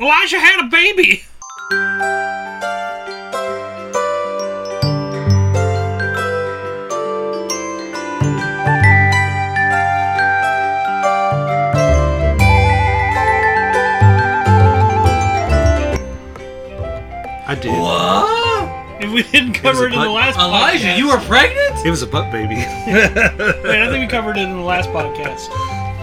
Elijah had a baby. I did. What? If we didn't cover it, a in the butt- last Elijah, podcast. you were pregnant? It was a butt baby. Wait, I think we covered it in the last podcast.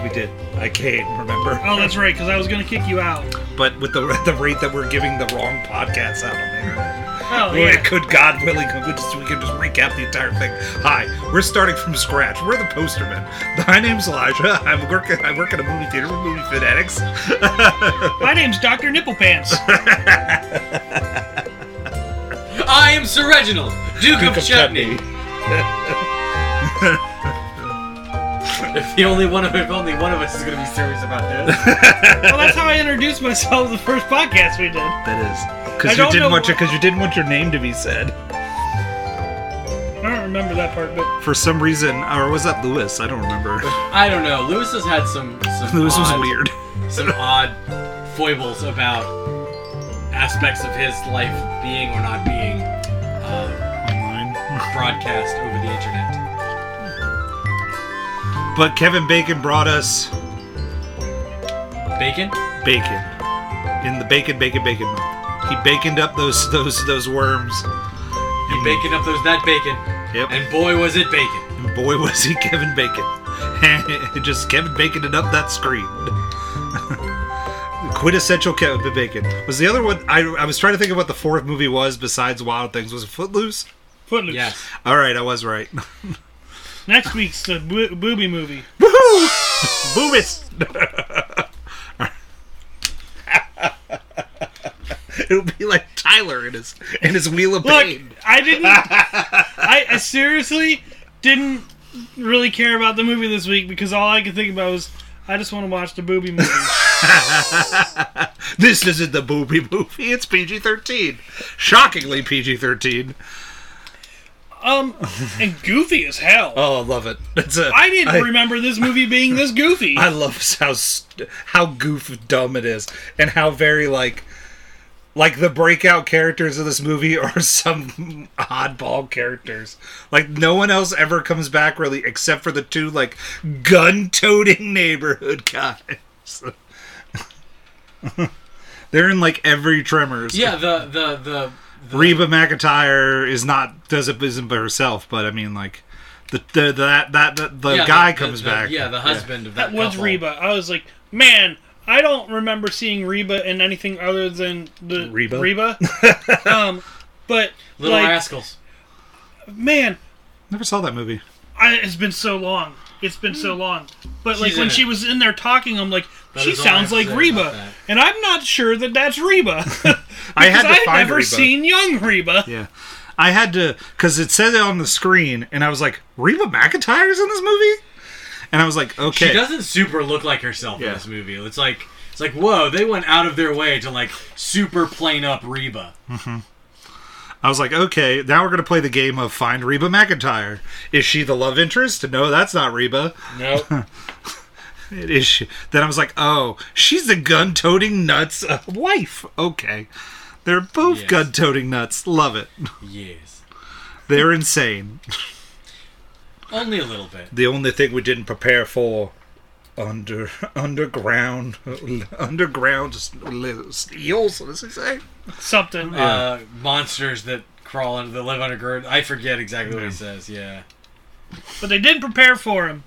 We did. I can't remember. Oh, that's right, because I was going to kick you out. But with the the rate that we're giving the wrong podcasts out on the internet. Oh, Well, yeah. Could God willing, we, just, we can just recap the entire thing. Hi, we're starting from scratch. We're the postermen. My name's Elijah. I'm working. I work at a movie theater with movie fanatics. My name's Dr. Nipplepants. I am Sir Reginald, Duke, of, of Chutney. if the only one of if only one of us is gonna be serious about this. well, that's how I introduced myself the first podcast we did. That is I because you don't didn't want your because you didn't want your name to be said I don't remember that part, but for some reason, or was that Lewis? I don't remember. I don't know. Lewis has had some some Lewis was odd, weird. some odd foibles about aspects of his life being or not being uh, Online. broadcast over the internet. But Kevin Bacon brought us Bacon? bacon in the bacon, bacon, bacon month. He baconed up those those those worms. You baking up those that bacon, Yep. and boy was it bacon. And boy was he Kevin Bacon. Just Kevin Bacon it up that screen. Quintessential Kevin Bacon. Was the other one I, I was trying to think of what the fourth movie was besides Wild Things. Was it Footloose? Footloose. Yes. Alright, I was right. Next week's the bo- booby movie. Woohoo! Boomis! It'll be like Tyler in his and his wheel of Look, pain. I didn't. I, I seriously didn't really care about the movie this week because all I could think about was I just want to watch the booby movie. This isn't the booby movie. It's PG thirteen. Shockingly PG thirteen. Um, and goofy as hell. Oh, I love it. It's a, I didn't I- remember this movie being this goofy. I love how st- how goof dumb it is, and how very like like the breakout characters of this movie are some oddball characters. Like no one else ever comes back really, except for the two like gun-toting neighborhood guys. They're in like every Tremors. Yeah, the the the, the Reba McEntire is not does it isn't by herself, but I mean like the the that that the, the yeah, guy the- comes the- back. Yeah, the husband of that that, was couple. Reba. I was like, man, I don't remember seeing Reba in anything other than the Reba? Reba. um, but Little like, Rascals. man, Never saw that movie. I, it's been so long. It's been so mm. long. But like She's when in she it. was in there talking, I'm like, That she is all I sounds have to like say about Reba, that. and I'm not sure that that's Reba. I had to I've find never Reba. seen young Reba. Yeah. I had to, because it said it on the screen, and I was like, Reba McEntire's in this movie? And I was like, okay. She doesn't super look like herself Yeah. in this movie. It's like it's like whoa, they went out of their way to like super plain up Reba. Mm-hmm. I was like, okay, now we're going to play the game of find Reba McEntire. Is she the love interest? No, that's not Reba. Nope. It is she. Then I was like, oh, she's the gun toting nuts wife. Okay. They're both Yes. gun toting nuts. Love it. yes. They're insane. Only a little bit. The only thing we didn't prepare for under underground underground steals. What does he say? Something. Uh, monsters that crawl under that live underground. I forget exactly what he says. Yeah. But they did prepare for him.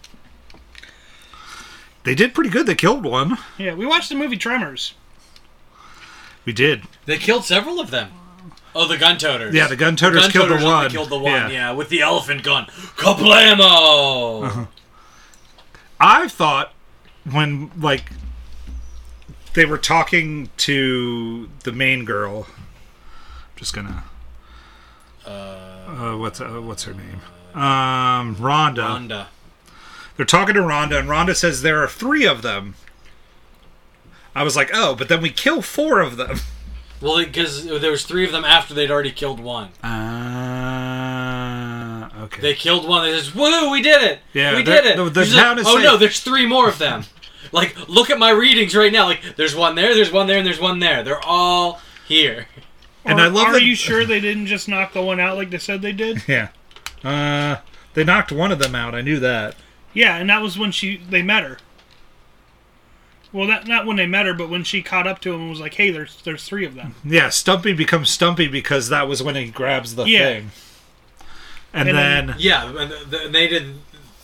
They did pretty good. They killed one. Yeah, we watched the movie Tremors. We did. They killed several of them. Oh, the gun toters. Yeah, the gun toters gun killed the toters only one. Killed the one. Yeah. Yeah. with the elephant gun. Kablamo! Uh-huh. I thought when like they were talking to the main girl. I'm just gonna. Uh, what's uh, what's her name? Um, Rhonda. Honda. They're talking to Rhonda, and Rhonda says there are three of them. I was like, oh, but then we kill four of them. Well, because there was three of them after they'd already killed one. Ah, okay. They killed one. They says, "Woo, we did it! Yeah, we did it!" the- the She's like, is oh safe." no, there's three more of them. like look at my readings right now. Like there's one there, there's one there, and there's one there. They're all here. And Are- I love Are that- you sure they didn't just knock the one out like they said they did? Yeah. Uh, they knocked one of them out. I knew that. Yeah, and that was when she they met her. Well, that not when they met her, but when she caught up to him and was like, "Hey, there's there's three of them." Yeah, Stumpy becomes Stumpy because that was when he grabs the Yeah. thing. And, And then, then- Yeah, and th- th- they did.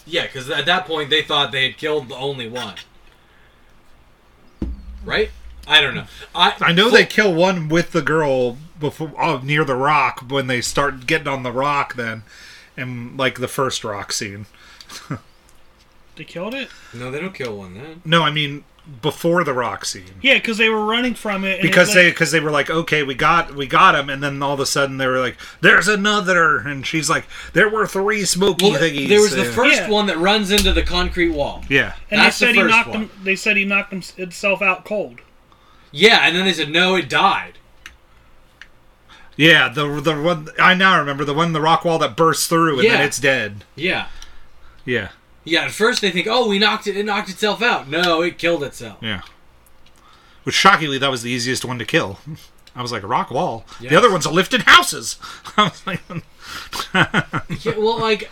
Yeah, because at that point they thought they had killed the only one. Right? I don't know. I I know full- they kill one with the girl before oh, near the rock when they start getting on the rock. Then, and like the first rock scene. They killed it. No, they don't kill one then. No, I mean before the rock scene. Yeah, because they were running from it. And it because they like- because they were like okay we got we got him and then all of a sudden they were like there's another and she's like there were three smoky Well, thingies there was the Yeah. first Yeah. one that runs into the concrete wall. yeah and that's they said he first knocked one. him. They said he knocked him, himself out cold. Yeah, and then they said no, it died. yeah the the one I now remember the one the rock wall that bursts through and Yeah. then it's dead Yeah, yeah yeah. At first they think, oh, we knocked it. It knocked itself out. No, it killed itself. yeah which shockingly that was the easiest one to kill I was like a rock wall Yes. the other ones are lifted houses I was like Yeah, well, like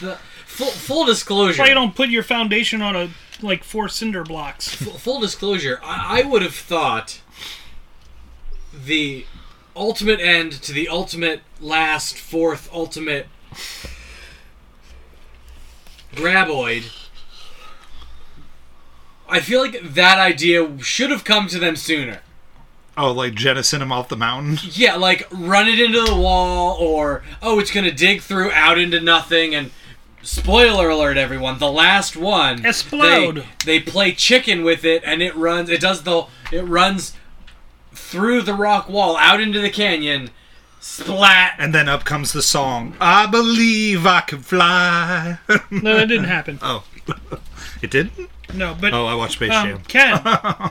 the full full disclosure. That's why you don't put your foundation on a like four cinder blocks. Full, full disclosure, I, I would have thought the ultimate end to the ultimate last fourth ultimate graboid. I feel like that idea should have come to them sooner. oh like jettison him off the mountain Yeah, like run it into the wall, or oh, it's gonna dig through out into nothing. And spoiler alert, everyone, the last one Explode. They, they play chicken with it, and it runs. It does the. It runs through the rock wall out into the canyon. Splat. and then up comes the song I believe I can fly. No, that didn't happen. oh. It didn't? No, but oh I watched Space um, Jam. Ken,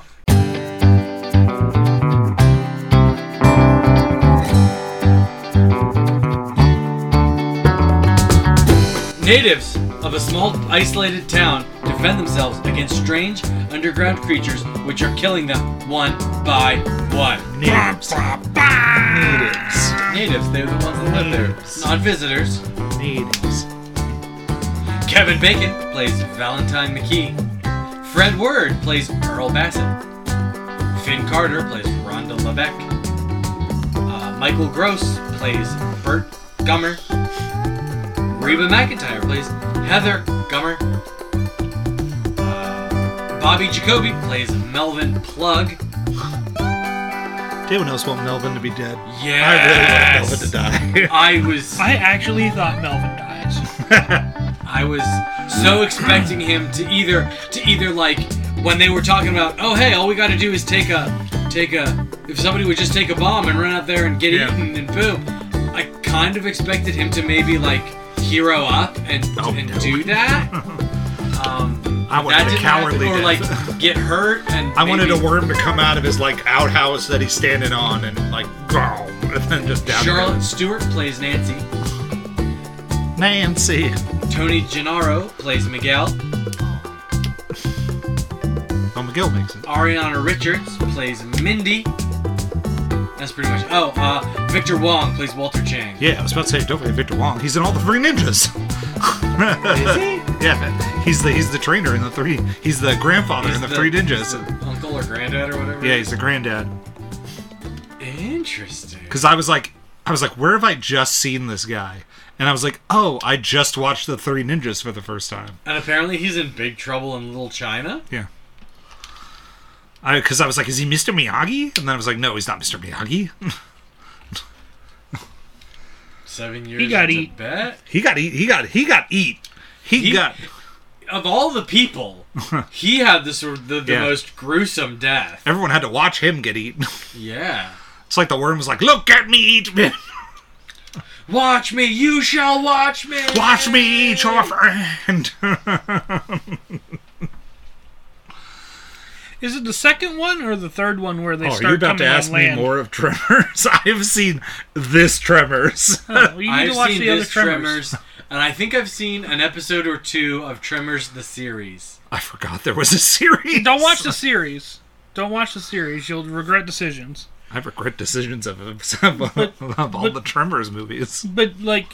Natives of a small isolated town defend themselves against strange underground creatures which are killing them one by one. Natives. Natives. Natives, they're the ones that live there, not visitors. Natives. Kevin Bacon plays Valentine McKee. Fred Ward plays Earl Bassett. Finn Carter plays Rhonda Lebeck. Uh, Michael Gross plays Bert Gummer. Reba McEntire plays Heather Gummer. Bobby Jacoby plays Melvin Plug. David else want Melvin to be dead. Yes. I really want Melvin to die. I was I actually thought Melvin dies. I was so expecting him to either to either like when they were talking about oh hey all we got to do is take a take a if somebody would just take a bomb and run out there and get Yeah. eaten and boom I kind of expected him to maybe like hero up and, Oh, and no. do that um I wanted that a cowardly or death. like get hurt and I wanted a worm to come out of his like outhouse that he's standing on and like boom, and then just down. Charlotte Stewart plays Nancy Nancy. Tony Gennaro plays Miguel Oh, Miguel makes it. Ariana Richards plays Mindy. That's pretty much. Oh, uh, Victor Wong plays Walter Chang. Yeah, I was about to say, don't forget Victor Wong. He's in all the three ninjas. Is he? Yeah, he's the he's the trainer in the three. He's the grandfather He's in the, the- three he's ninjas. the uncle or granddad or whatever. Yeah, he's the granddad. Interesting. Because I was like, I was like, where have I just seen this guy? And I was like, oh, I just watched the Three Ninjas for the first time. And apparently he's in big trouble in Little China. Yeah. I because I was like, is he Mr. Miyagi? And then I was like, no, he's not Mr. Miyagi. Seven years He got in eat. Tibet. he got eat. He got he got eat. He, He- got Of all the people, he had the sort of the, the Yeah. most gruesome death. everyone had to watch him get eaten. Yeah. It's like the worm was like, look at me eat me. Watch me, you shall watch me. Watch me eat your friend. Is it the second one or the third one where they Oh, are start you're about to ask me land? more of Tremors? I have seen this Tremors. Oh, you need I've to watch seen the other this Tremors. Tremors. And I think I've seen an episode or two of Tremors the series. I forgot there was a series. Don't watch the series. Don't watch the series. You'll regret decisions. I regret decisions of, of, of all but- the Tremors movies. But like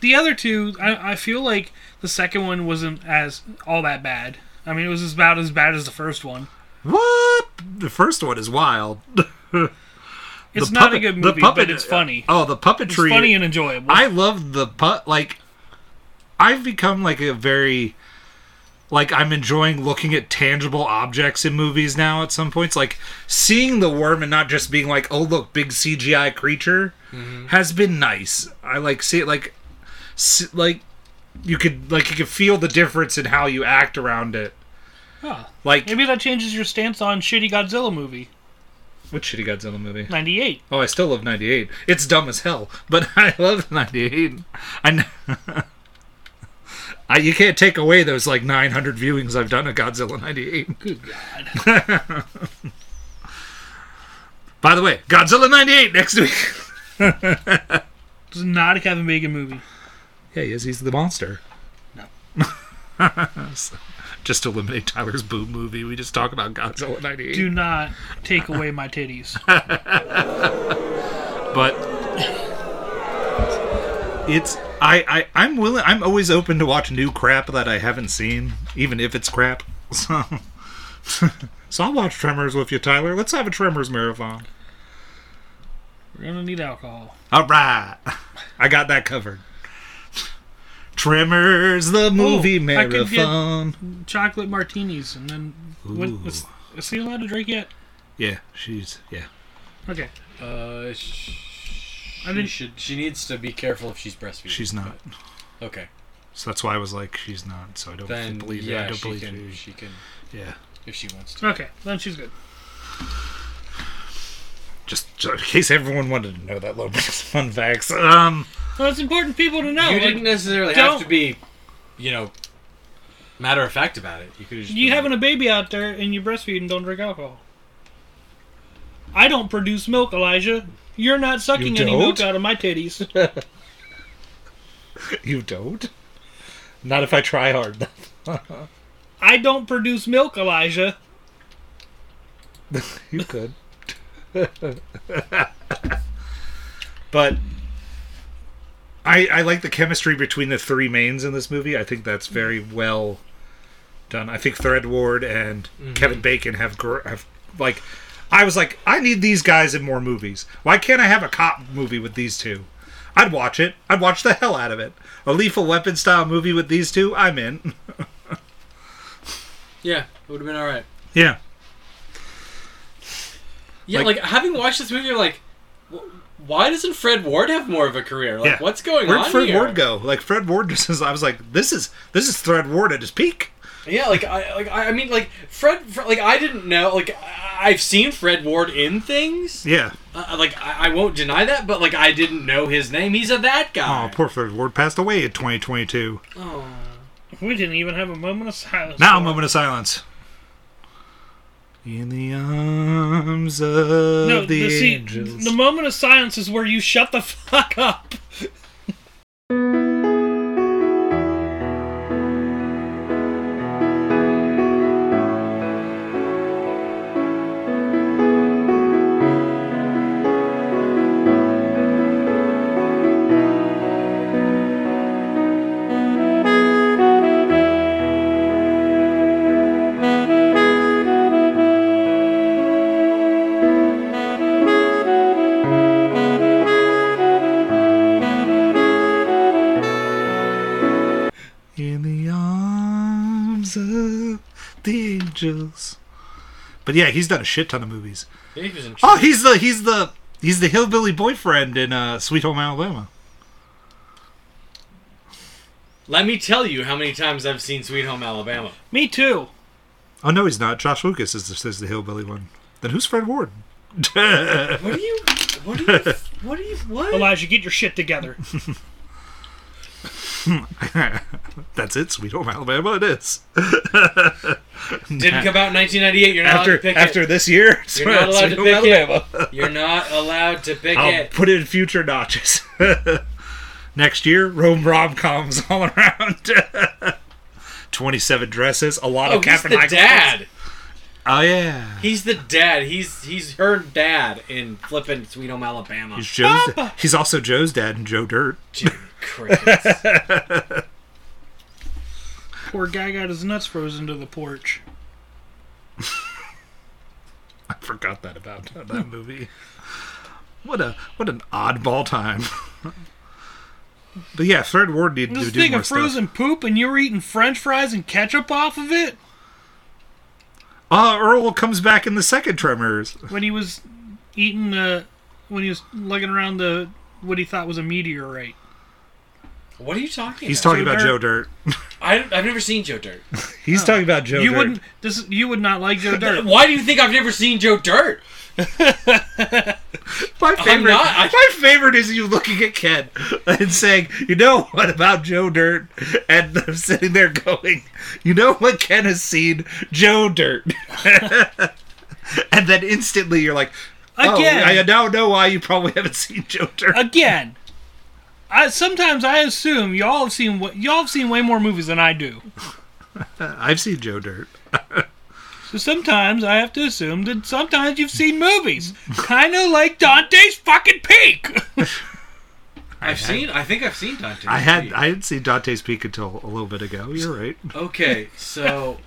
the other two, I, I feel like the second one wasn't as all that bad. I mean, it was about as bad as the first one. What? The first one is wild. It's The not a puppet- good the movie, puppet- but it's funny. Oh, the It's puppetry. funny and enjoyable. I love the put. Like, I've become like a very like I'm enjoying looking at tangible objects in movies now. At some points, like seeing the worm and not just being like, "Oh, look, big CGI creature," mm-hmm. has been nice. I like see it like, s like you could like you could feel the difference in how you act around it. Huh. Like, Maybe that changes your stance on shitty Godzilla movie. what shitty Godzilla movie? 98. Oh, I still love '98. It's dumb as hell, but I love '98. I know. I, you can't take away those like 900 viewings I've done of Godzilla '98. Good God. By the way, Godzilla '98 next week. This is not a Kevin Bacon movie. yeah, he is. He's the monster. No. So, just eliminate Tyler's boom movie, we just talk about Godzilla '98. Do not take away my titties. but it's I, I I'm willing I'm always open to watch new crap that I haven't seen, even if it's crap. So so I'll watch Tremors with you, Tyler. Let's have a Tremors marathon. We're gonna need alcohol. All right, I got that covered. Tremors the movie I could get- marathon. Chocolate martinis, and then Ooh. is, is he allowed to drink yet? Yeah, she's yeah. Okay. Uh, sh- I she didn't- should. She needs to be careful if she's breastfeeding. She's not. okay. So that's why I was like, she's not. So I don't Then believe it. yeah, I don't she believe can. it. She can Yeah. if she wants to. Okay, then she's good. Just, just in case everyone wanted to know that little bit of fun facts. Um. Well, it's important people to know. you like, didn't necessarily have don't- to be, you know, matter of fact about it. You could just. you been having a baby out there and you breastfeed and don't drink alcohol. I don't produce milk, Elijah. You're not sucking You any milk out of my titties. You don't? Not if I try hard. I don't produce milk, Elijah. you could. but I I like the chemistry between the three mains in this movie. I think that's very well done. I think Fred Ward and mm-hmm. Kevin Bacon have gr- have like I was like I need these guys in more movies. Why can't I have a cop movie with these two? I'd watch it. I'd watch the hell out of it. A Lethal Weapon style movie with these two, I'm in. Yeah, it would have been all right. yeah. Yeah, Like- like, having watched this movie, you're like, wh- why doesn't Fred Ward have more of a career? Like, Yeah. what's going on? Where'd on Fred here? Ward go? Like Fred Ward just is, I was like, this is this is Fred Ward at his peak. Yeah, like I, like I I mean, like Fred, Fred, like I didn't know, like I- I've seen Fred Ward in things. Yeah. Uh, like I, I won't deny that, but like I didn't know his name. He's a that guy. Oh, poor Fred Ward passed away in 2022. Oh. We didn't even have a moment of silence. Now, a moment of silence. In the arms of No, the, the, see, angels. the moment of silence is where you shut the fuck up. But yeah, he's done a shit ton of movies. Yeah, he was in- Oh, he's the he's the he's the hillbilly boyfriend in uh, Sweet Home Alabama. Let me tell you how many times I've seen Sweet Home Alabama. Me too. Oh no, he's not. Josh Lucas is the, is the hillbilly one. Then who's Fred Ward? What do you? What do you? What do you? What? Elijah, get your shit together. That's it, Sweet Home Alabama. It is. Didn't come out in 1998. You're not allowed to pick it. after it. this year, You're not allowed Sweet to Home pick it. You're not allowed to pick I'll it. put it in future notches. Next year, Rome rom coms all around. 27 dresses, a lot Oh, of he's Captain the Michael. dad. Oh, yeah. He's the dad. He's he's her dad in flippin' Sweet Home Alabama. He's Joe's. He's also Joe's dad and Joe Dirt. Jimmy Crickets. Poor guy got his nuts frozen to the porch. I forgot that about that movie. What a what an oddball time. but yeah, Fred Ward needed This to do thing more of stuff. frozen poop, and you were eating French fries and ketchup off of it Uh, Earl comes back in the second Tremors. when he was eating the when he was lugging around the what he thought was a meteorite. What are you talking He's about? talking Joe about Dirt. Joe Dirt. I, I've never seen Joe Dirt. He's talking about Joe you Dirt. wouldn't. This you would not like Joe Dirt. Why do you think I've never seen Joe Dirt? My favorite, not- I- my favorite is you looking at Ken and saying, "You know what about Joe Dirt?" And I'm sitting there going, "You know what Ken has seen? Joe Dirt." and then instantly you're like, "Oh, Again. I now know why you probably haven't seen Joe Dirt." Again, I sometimes I assume y'all have seen what y'all have seen way more movies than I do. I've seen Joe Dirt. So sometimes I have to assume that sometimes you've seen movies, kind of like Dante's fucking Peak. I've seen. I think I've seen Dante. I had I hadn't seen Dante's Peak until a little bit ago. You're right. Okay, so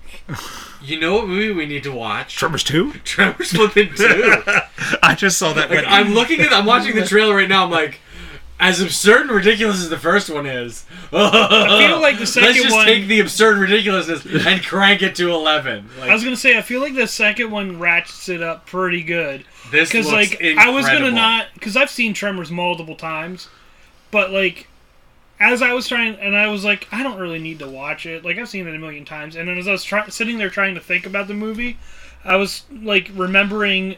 you know what movie we need to watch? Tremors two. Tremors Flippin' Two. I just saw that. Like I'm looking at. I'm watching the trailer right now. I'm like. As absurd and ridiculous as the first one is, I feel like the second let's just one. take the absurd ridiculousness and crank it to eleven. Like, I was gonna say I feel like the second one ratchets it up pretty good this because looks like I was gonna incredible. not because I've seen Tremors multiple times, but like as I was trying and I was like I don't really need to watch it like I've seen it a million times and then as I was try- sitting there trying to think about the movie, I was like remembering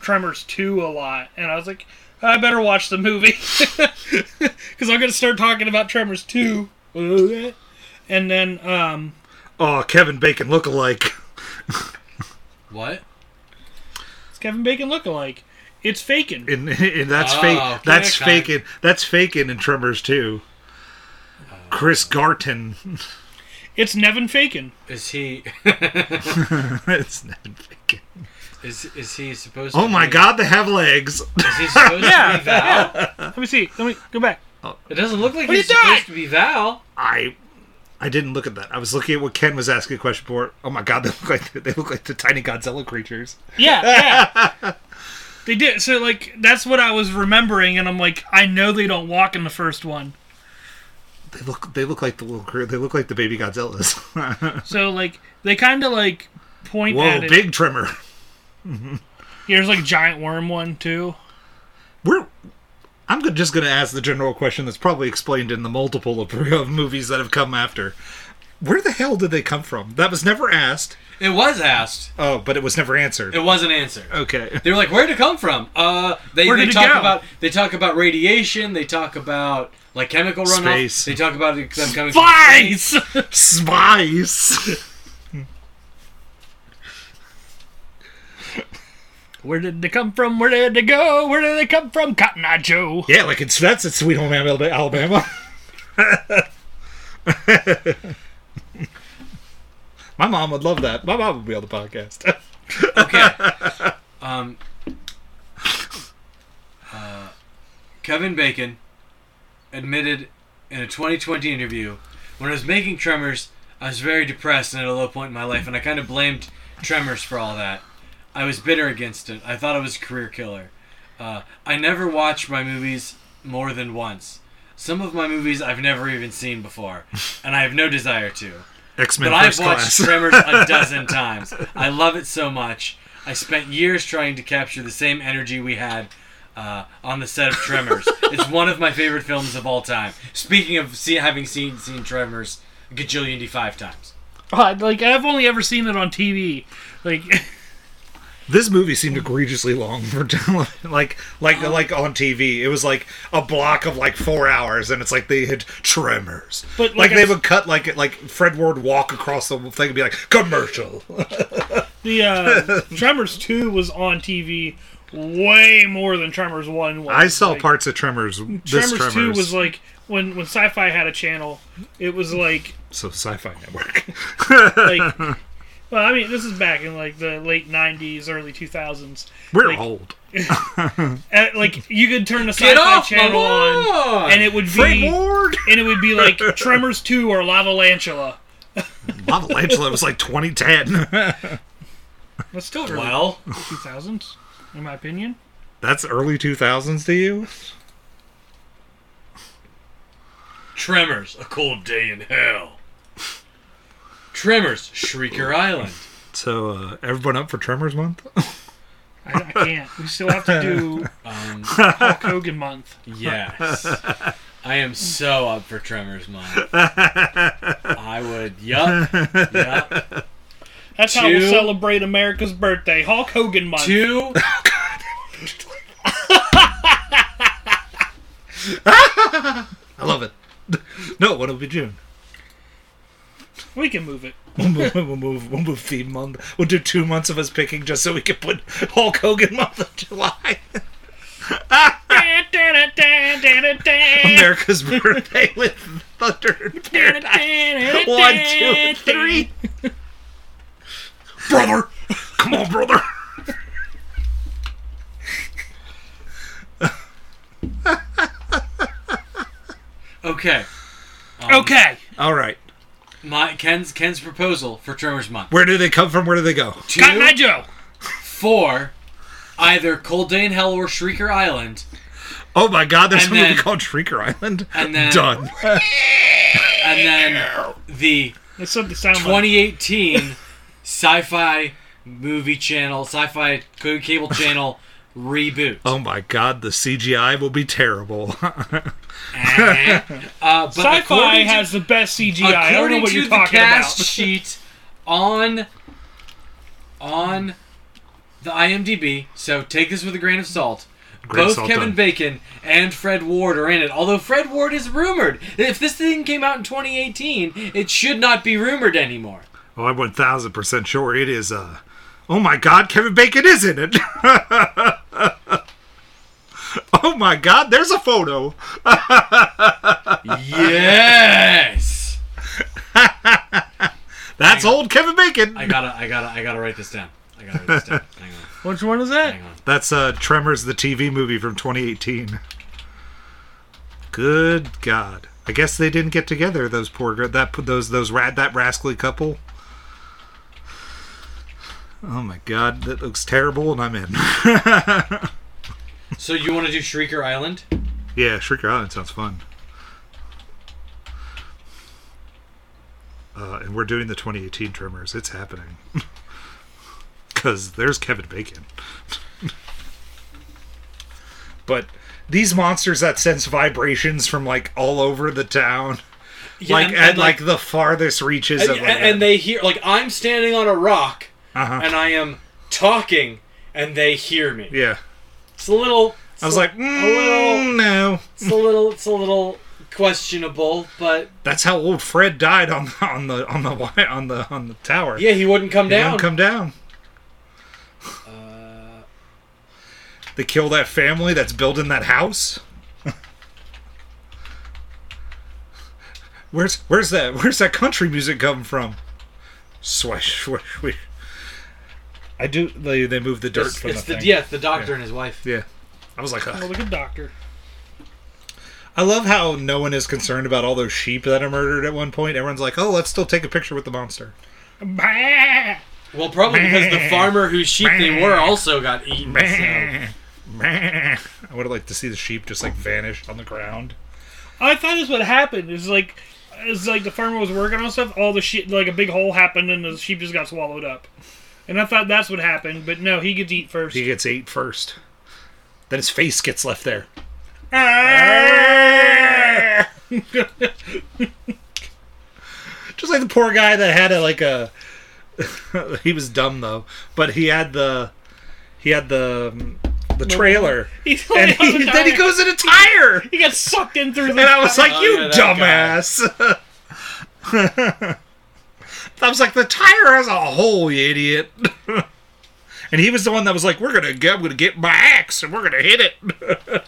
Tremors two a lot and I was like I better watch the movie because I'm gonna start talking about Tremors two and then um oh, Kevin Bacon look-alike. What? it's Kevin Bacon look-alike. It's faking. And, and that's Oh, fake. okay, That's okay. faking. That's faking in Tremors too. Chris Gartin. It's Nevin Faken. Is he? it's not faking. Is is he supposed? To? Oh to my be, God, they have legs. Is he supposed Yeah, to be Val? Yeah. Let me see. Let me go back. Oh. It doesn't look like What are he's you doing? supposed to be Val. I, I didn't look at that. I was looking at what Ken was asking a question for. Oh my God, they look like they look like the tiny Godzilla creatures. Yeah, yeah. they did. So like that's what I was remembering, and I'm like, I know they don't walk in the first one. They look. They look like the little. cre- They look like the baby Godzillas. So like they kind of like point Whoa, at it. big tremor. There's like a giant worm one too. We're. I'm just going to ask the general question that's probably explained in the multiple of, of movies that have come after. Where the hell did they come from? That was never asked. It was asked. Oh, but it was never answered. It wasn't answered. Okay. They were like, "Where'd it come from?" Uh, they, Where they did it talk go? about they talk about radiation. They talk about like chemical runoff. Space. They talk about it- them coming from space. Spice. Where did they come from? Where did they go? Where did they come from? Cotton Eye Joe. Yeah, like it's that's at Sweet Home Alabama. My mom would love that. My mom would be on the podcast. Okay. Um. Uh, Kevin Bacon admitted in a 2020 interview when I was making Tremors, I was very depressed and at a low point in my life, and I kind of blamed Tremors for all that. I was bitter against it. I thought it was a career killer. Uh, I never watch my movies more than once. Some of my movies I've never even seen before, and I have no desire to. X Men But I've watched Class. Tremors a dozen times. I love it so much. I spent years trying to capture the same energy we had uh, on the set of Tremors. it's one of my favorite films of all time. Speaking of see, having seen seen Tremors a gajillion d five times. Oh, like I've only ever seen it on TV. Like this movie seemed egregiously long for. Like, like, like on TV, it was like a block of like four hours, and it's like they had Tremors. But, like, like, they would cut like like Fred Ward walk across the thing and be like commercial. the uh, Tremors two was on TV way more than Tremors one was. I saw Like, parts of Tremors. This Tremors, Tremors, two was like when when Sci-Fi had a channel, it was like So Sci-Fi Network. like. Well, I mean, this is back in like the late '90s, early 2000s. We're Like- old. Uh, like you could turn the Get Sci-Fi off channel on, and it would be Ward. and it would be like Tremors 2 or Lavalantula. Lava was like 2010. That's still early well, 2000s, in my opinion. That's early 2000s to you? Tremors, a cold day in hell. Tremors, Shrieker Island. So uh, everyone up for Tremors month? I, I can't. We still have to do Um, Hulk Hogan month. yes. I am so up for Tremors month. I would, yup, yup. That's how we'll Two. celebrate America's birthday. Hulk Hogan month. Two, I love it. No, what'll be June? We can move it. We'll move, we'll move, we'll move theme month. We'll do two months of us picking just so we can put Hulk Hogan month of July. America's birthday with Thunder Paradise. One, two, three. brother, come on, brother. okay. Um, okay. All right. My Ken's Ken's proposal for Tremors month. Where do they come from? Where do they go? Two, Cotton Eye Joe. four, either Cold Day in Hell or Shrieker Island, Oh my God! There's And a movie then- called Shrieker Island. and then- done. and then the That's something sound like. 2018 Sci-Fi Movie Channel, Sci-Fi Cable Channel reboot. Oh my God! The CGI will be terrible. uh, but Sci-Fi according to- has the best CGI. I don't know according what to you're the talking cast about. sheet on on the IMDb, so take this with a grain of salt. Grain of Both salt Kevin done. Bacon and Fred Ward are in it. Although Fred Ward is rumored. If this thing came out in 2018, it should not be rumored anymore. Oh, I'm one thousand percent sure it is. Uh, oh my God, Kevin Bacon is in it. oh my God, there's a photo. yes. That's old Kevin Bacon. I gotta, I gotta, I gotta write this down. I gotta write this down. Hang on, Which one is that? hang on. That's uh, Tremors, the TV movie from 2018. Good God! I guess they didn't get together. Those poor gr- that those those rat that rascally couple. Oh my God, that looks terrible, and I'm in. So you want to do Shrieker Island? yeah, Shrieker Island sounds fun. Uh, and we're doing the 2018 Tremors. It's happening. Because there's Kevin Bacon. but these monsters that sense vibrations from like all over the town, Yeah, like and- at and, like, the farthest reaches and, of like, and they hear like I'm standing on a rock uh-huh. and I am talking and they hear me. yeah. It's a little. I was like, mm, little- no. It's a little. It's a little questionable, but That's how old Fred died on on the on the on the on the tower. yeah, he wouldn't come They down. don't come down. Uh, They kill that family that's building that house. where's where's that where's that country music come from? Swish swish swish. I do. They they move the dirt it's, from it's the, the thing. yeah, the doctor and his wife. Yeah. I was like, Oh, ugh. look at Doctor. I love how no one is concerned about all those sheep that are murdered at one point. Everyone's like, oh, let's still take a picture with the monster. Well, probably because the farmer whose sheep they were also got eaten. So. I would have liked to see the sheep just like vanish on the ground. I thought that's what happened. It's like, it's like the farmer was working on stuff. All the sheep, like a big hole happened, and the sheep just got swallowed up. And I thought that's what happened, but no, he gets eat first. He gets ate first. Then his face gets left there. Just like the poor guy that had a like a. he was dumb though, but he had the, he had the um, the trailer, He's and he, the then he goes in a tire, He got sucked in through the. and I was like, Oh, "You yeah, dumbass!" I was like, "The tire has a hole, you idiot." And he was the one that was like, "We're gonna get, I'm gonna get my axe, and we're gonna hit it."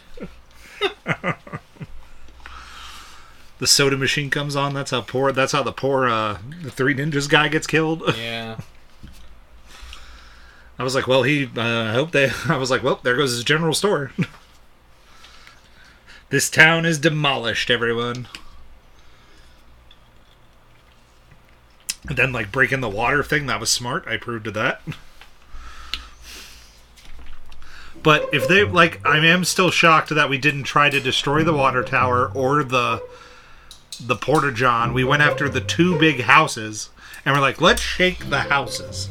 the soda machine comes on. That's how poor. That's how the poor uh, the Three Ninjas guy gets killed. Yeah. I was like, well, he. Uh, I hope they. I was like, well, there goes his general store. this town is demolished, everyone. And then, like breaking the water thing, that was smart. I approved of that. But if they like, I am still shocked that we didn't try to destroy the water tower or the the porta john. We went after the two big houses, and we're like, let's shake the houses.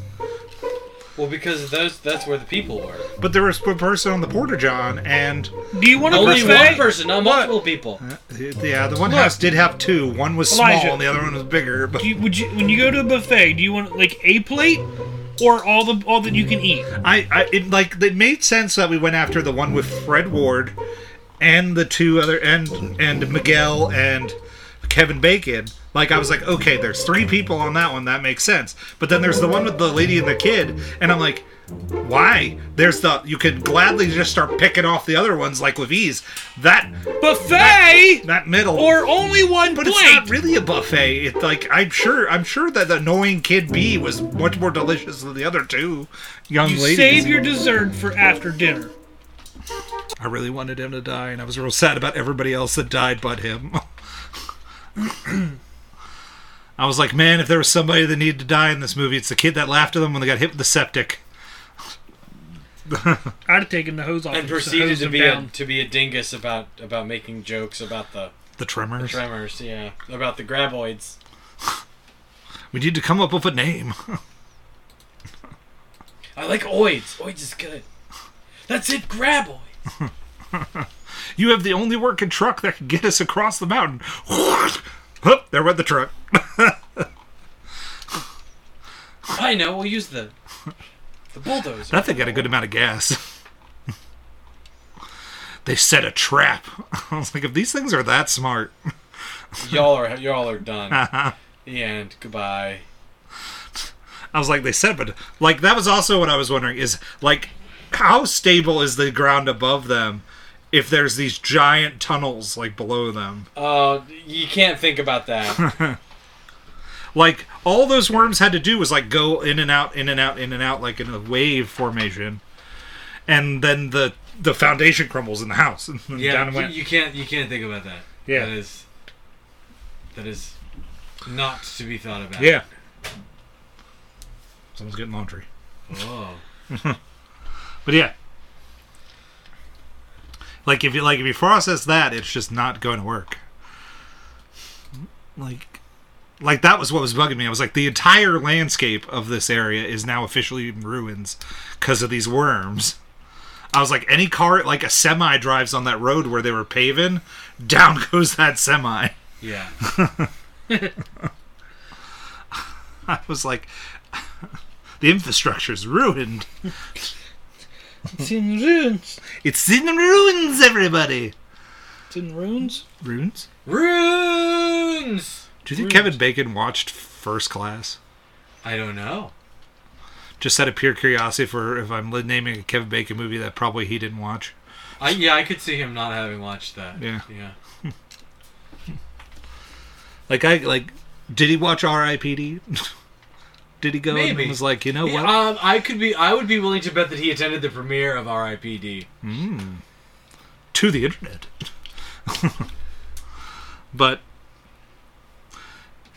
Well, because those that's where the people were. But there was a person on the porta john, and Do you want a Only buffet? one person, not multiple people. Uh, yeah, the one Look. house did have two. One was small, Elijah. and the other one was bigger. But Do you, would you when you go to a buffet? Do you want like a plate or all the all that you can eat? I, I it like it made sense that we went after the one with Fred Ward and the two other and and Miguel and Kevin Bacon. Like I was like, okay, there's three people on that one. That makes sense. But then there's the one with the lady and the kid, and I'm like, why? There's the you could gladly just start picking off the other ones like with ease. That Buffet that middle or only one But plate? it's not really a buffet. It's like I'm sure I'm sure that the annoying kid B was much more delicious than the other two young you ladies. save your dessert for after dinner. I really wanted him to die, and I was real sad about everybody else that died but him. I was like, man, if there was somebody that needed to die in this movie, it's the kid that laughed at them when they got hit with the septic. I'd have taken the hose off And and proceeded to be a down. to be a dingus about about making jokes about the The tremors. tremors. Yeah, about the graboids. we need to come up with a name. I like oids. Oids is good. That's it, graboids. you have the only working truck that can get us across the mountain. Hup, there went the truck. I know. We'll use the the bulldozer. That thing got a good amount of gas. they set a trap. I was like, if these things are that smart, y'all are y'all are done. Uh-huh. the end. Goodbye. I was like, they said, but like that was also what I was wondering is like, how stable is the ground above them if there's these giant tunnels like below them? Uh, you can't think about that. Like all those worms had to do was like go in and out, in and out, in and out, like in a wave formation, and then the the foundation crumbles in the house. And yeah, you, you can't you can't think about that. Yeah. that is that is not to be thought about. yeah. Someone's getting laundry. Oh. But yeah. Like if you like if you process that, it's just not going to work. Like like that was what was bugging me. I was like the entire landscape of this area is now officially in ruins because of these worms. I was like any car like a semi drives on that road where they were paving, down goes that semi. Yeah. I was like the infrastructure's ruined. It's in ruins. It's in ruins, everybody. It's in ruins. Ruins? Runes. Do you think Kevin Bacon watched First Class? I don't know. Just out of pure curiosity for if I'm naming a Kevin Bacon movie that probably he didn't watch. I yeah, I could see him not having watched that. Yeah. Yeah. Like I like, did he watch R.I.P.D.? did he go Maybe. and was like, you know what? Um, I could be. I would be willing to bet that he attended the premiere of R.I.P.D. to the internet. but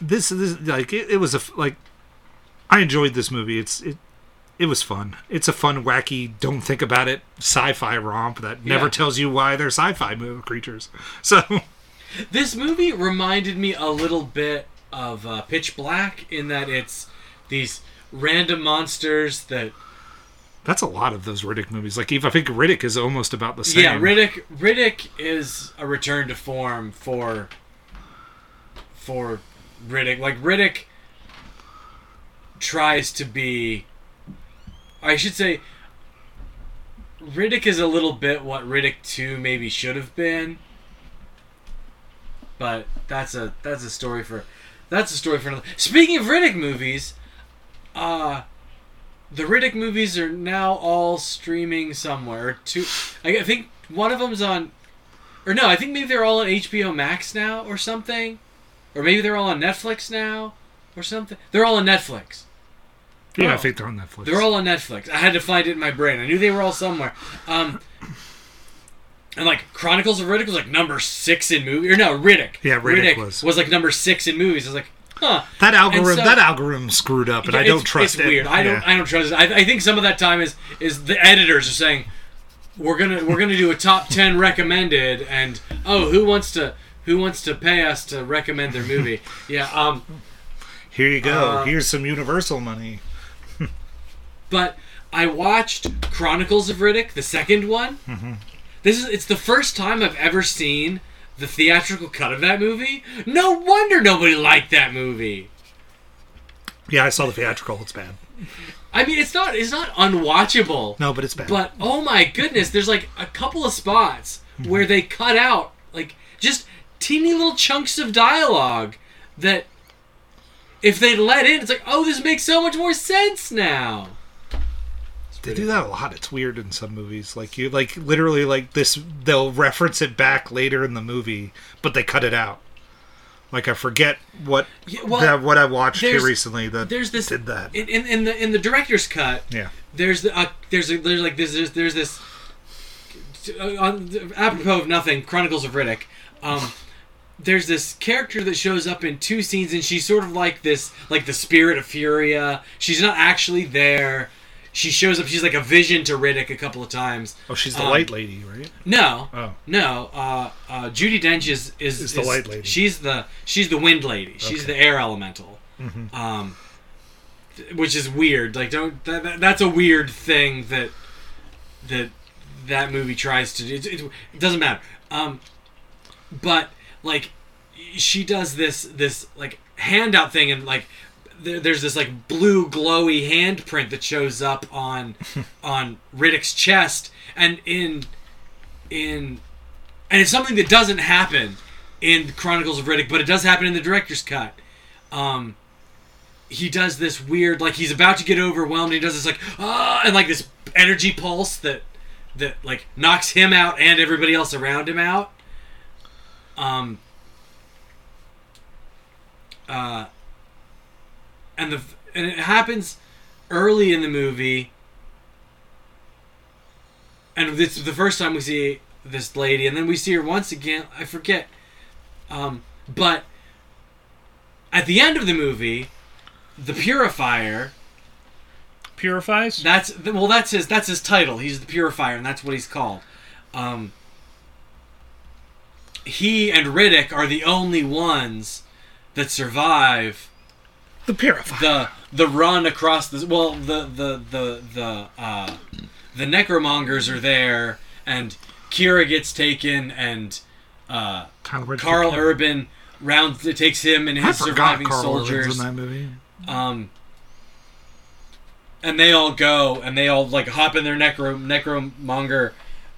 this this like it, it was a like I enjoyed this movie. It's it it was fun. It's a fun, wacky, don't think about it sci-fi romp that never Yeah. tells you why they're sci-fi creatures. So This movie reminded me a little bit of uh, Pitch Black in that it's these random monsters that. that's a lot of those Riddick movies. Like even I think Riddick is almost about the same. Yeah, Riddick. Riddick is a return to form for. For Riddick, like Riddick tries to be. I should say. Riddick is a little bit what Riddick Two maybe should have been. But that's a that's a story for that's a story for another. Speaking of Riddick movies, uh the Riddick movies are now all streaming somewhere. Two, I think one of them's on or no, I think maybe they're all on HBO Max now or something, or maybe they're all on Netflix now or something. They're all on Netflix. Yeah, Oh. I think they're on Netflix. They're all on Netflix. I had to find it in my brain. I knew they were all somewhere. Um, and like Chronicles of Riddick was like number six in movie, or no, Riddick. Yeah, Riddick was was. like number six in movies. I was like, huh. that algorithm. So- that algorithm screwed up, and I don't trust it's it. weird. I don't. Yeah. I don't trust it. I, I think some of that time is is the editors are saying we're gonna we're gonna do a top ten recommended, and oh, who wants to who wants to pay us to recommend their movie? yeah. Um. Here you go. Uh, Here's some Universal money. But I watched Chronicles of Riddick, the second one. This is it's the first time I've ever seen the theatrical cut of that movie. No wonder nobody liked that movie. Yeah, I saw the theatrical. It's bad. I mean, it's not it's not unwatchable. No, but it's bad. But oh my goodness, there's like a couple of spots mm-hmm. where they cut out like just teeny little chunks of dialogue that if they'd let in, it's like, oh, this makes so much more sense now. They do that a lot. It's weird in some movies. Like you, like literally, like this. They'll reference it back later in the movie, but they cut it out. Like I forget what Yeah, well, that, what I watched here recently that There's this did that. in, in, in the in the director's cut. yeah, There's the uh, there's a, there's like this there's, there's this uh, on, apropos of nothing Chronicles of Riddick. Um, there's this character that shows up in two scenes, and she's sort of like this like the spirit of Furia. She's not actually there. She shows up. She's like a vision to Riddick a couple of times. oh, she's the Um, light lady, right? No, Oh, no. Uh, uh, Judi Dench is is, Is the light lady. She's the she's the wind lady. She's Okay. the air elemental. Mhm. Um, which is weird. Like, don't that, that, that's a weird thing that that that movie tries to do. It, it, it doesn't matter. Um, but like, she does this this like handout thing and like. There- There's this like blue glowy handprint that shows up on on Riddick's chest, and in in and it's something that doesn't happen in Chronicles of Riddick, but it does happen in the director's cut. Um, he does this weird, like he's about to get overwhelmed. He does this like ah, and like this energy pulse that that like knocks him out and everybody else around him out. Um. Uh. And the and it happens early in the movie. And it's the first time we see this lady, and then we see her once again. I forget. Um, but at the end of the movie, the purifier. Purifies. That's well. That's his. That's his title. He's the purifier, and that's what he's called. Um, he and Riddick are the only ones that survive the purifier. the the run across the well the the the the uh, the necromongers are there and Kyra gets taken and uh, Karl, Urban rounds takes him and his surviving Carl soldiers in that movie. um and they all go and they all like hop in their necro necromonger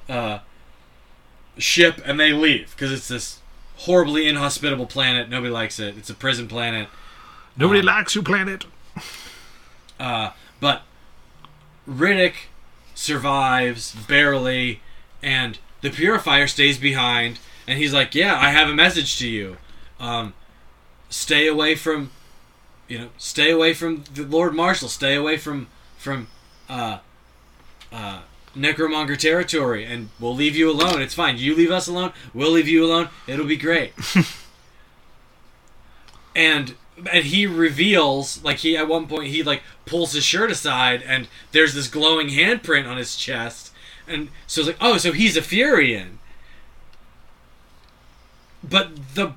uh, ship and they leave because it's this horribly inhospitable planet. Nobody likes it. It's a prison planet Nobody um, likes you, planet. Uh, but Riddick survives barely, and the Purifier stays behind. And he's like, "Yeah, I have a message to you. Um, stay away from, you know, stay away from the Lord Marshal. Stay away from from uh, uh, Necromonger territory, and we'll leave you alone. It's fine. You leave us alone. We'll leave you alone. It'll be great." and and he reveals like he at one point he like pulls his shirt aside and there's this glowing handprint on his chest and so it's like oh so he's a Furian but the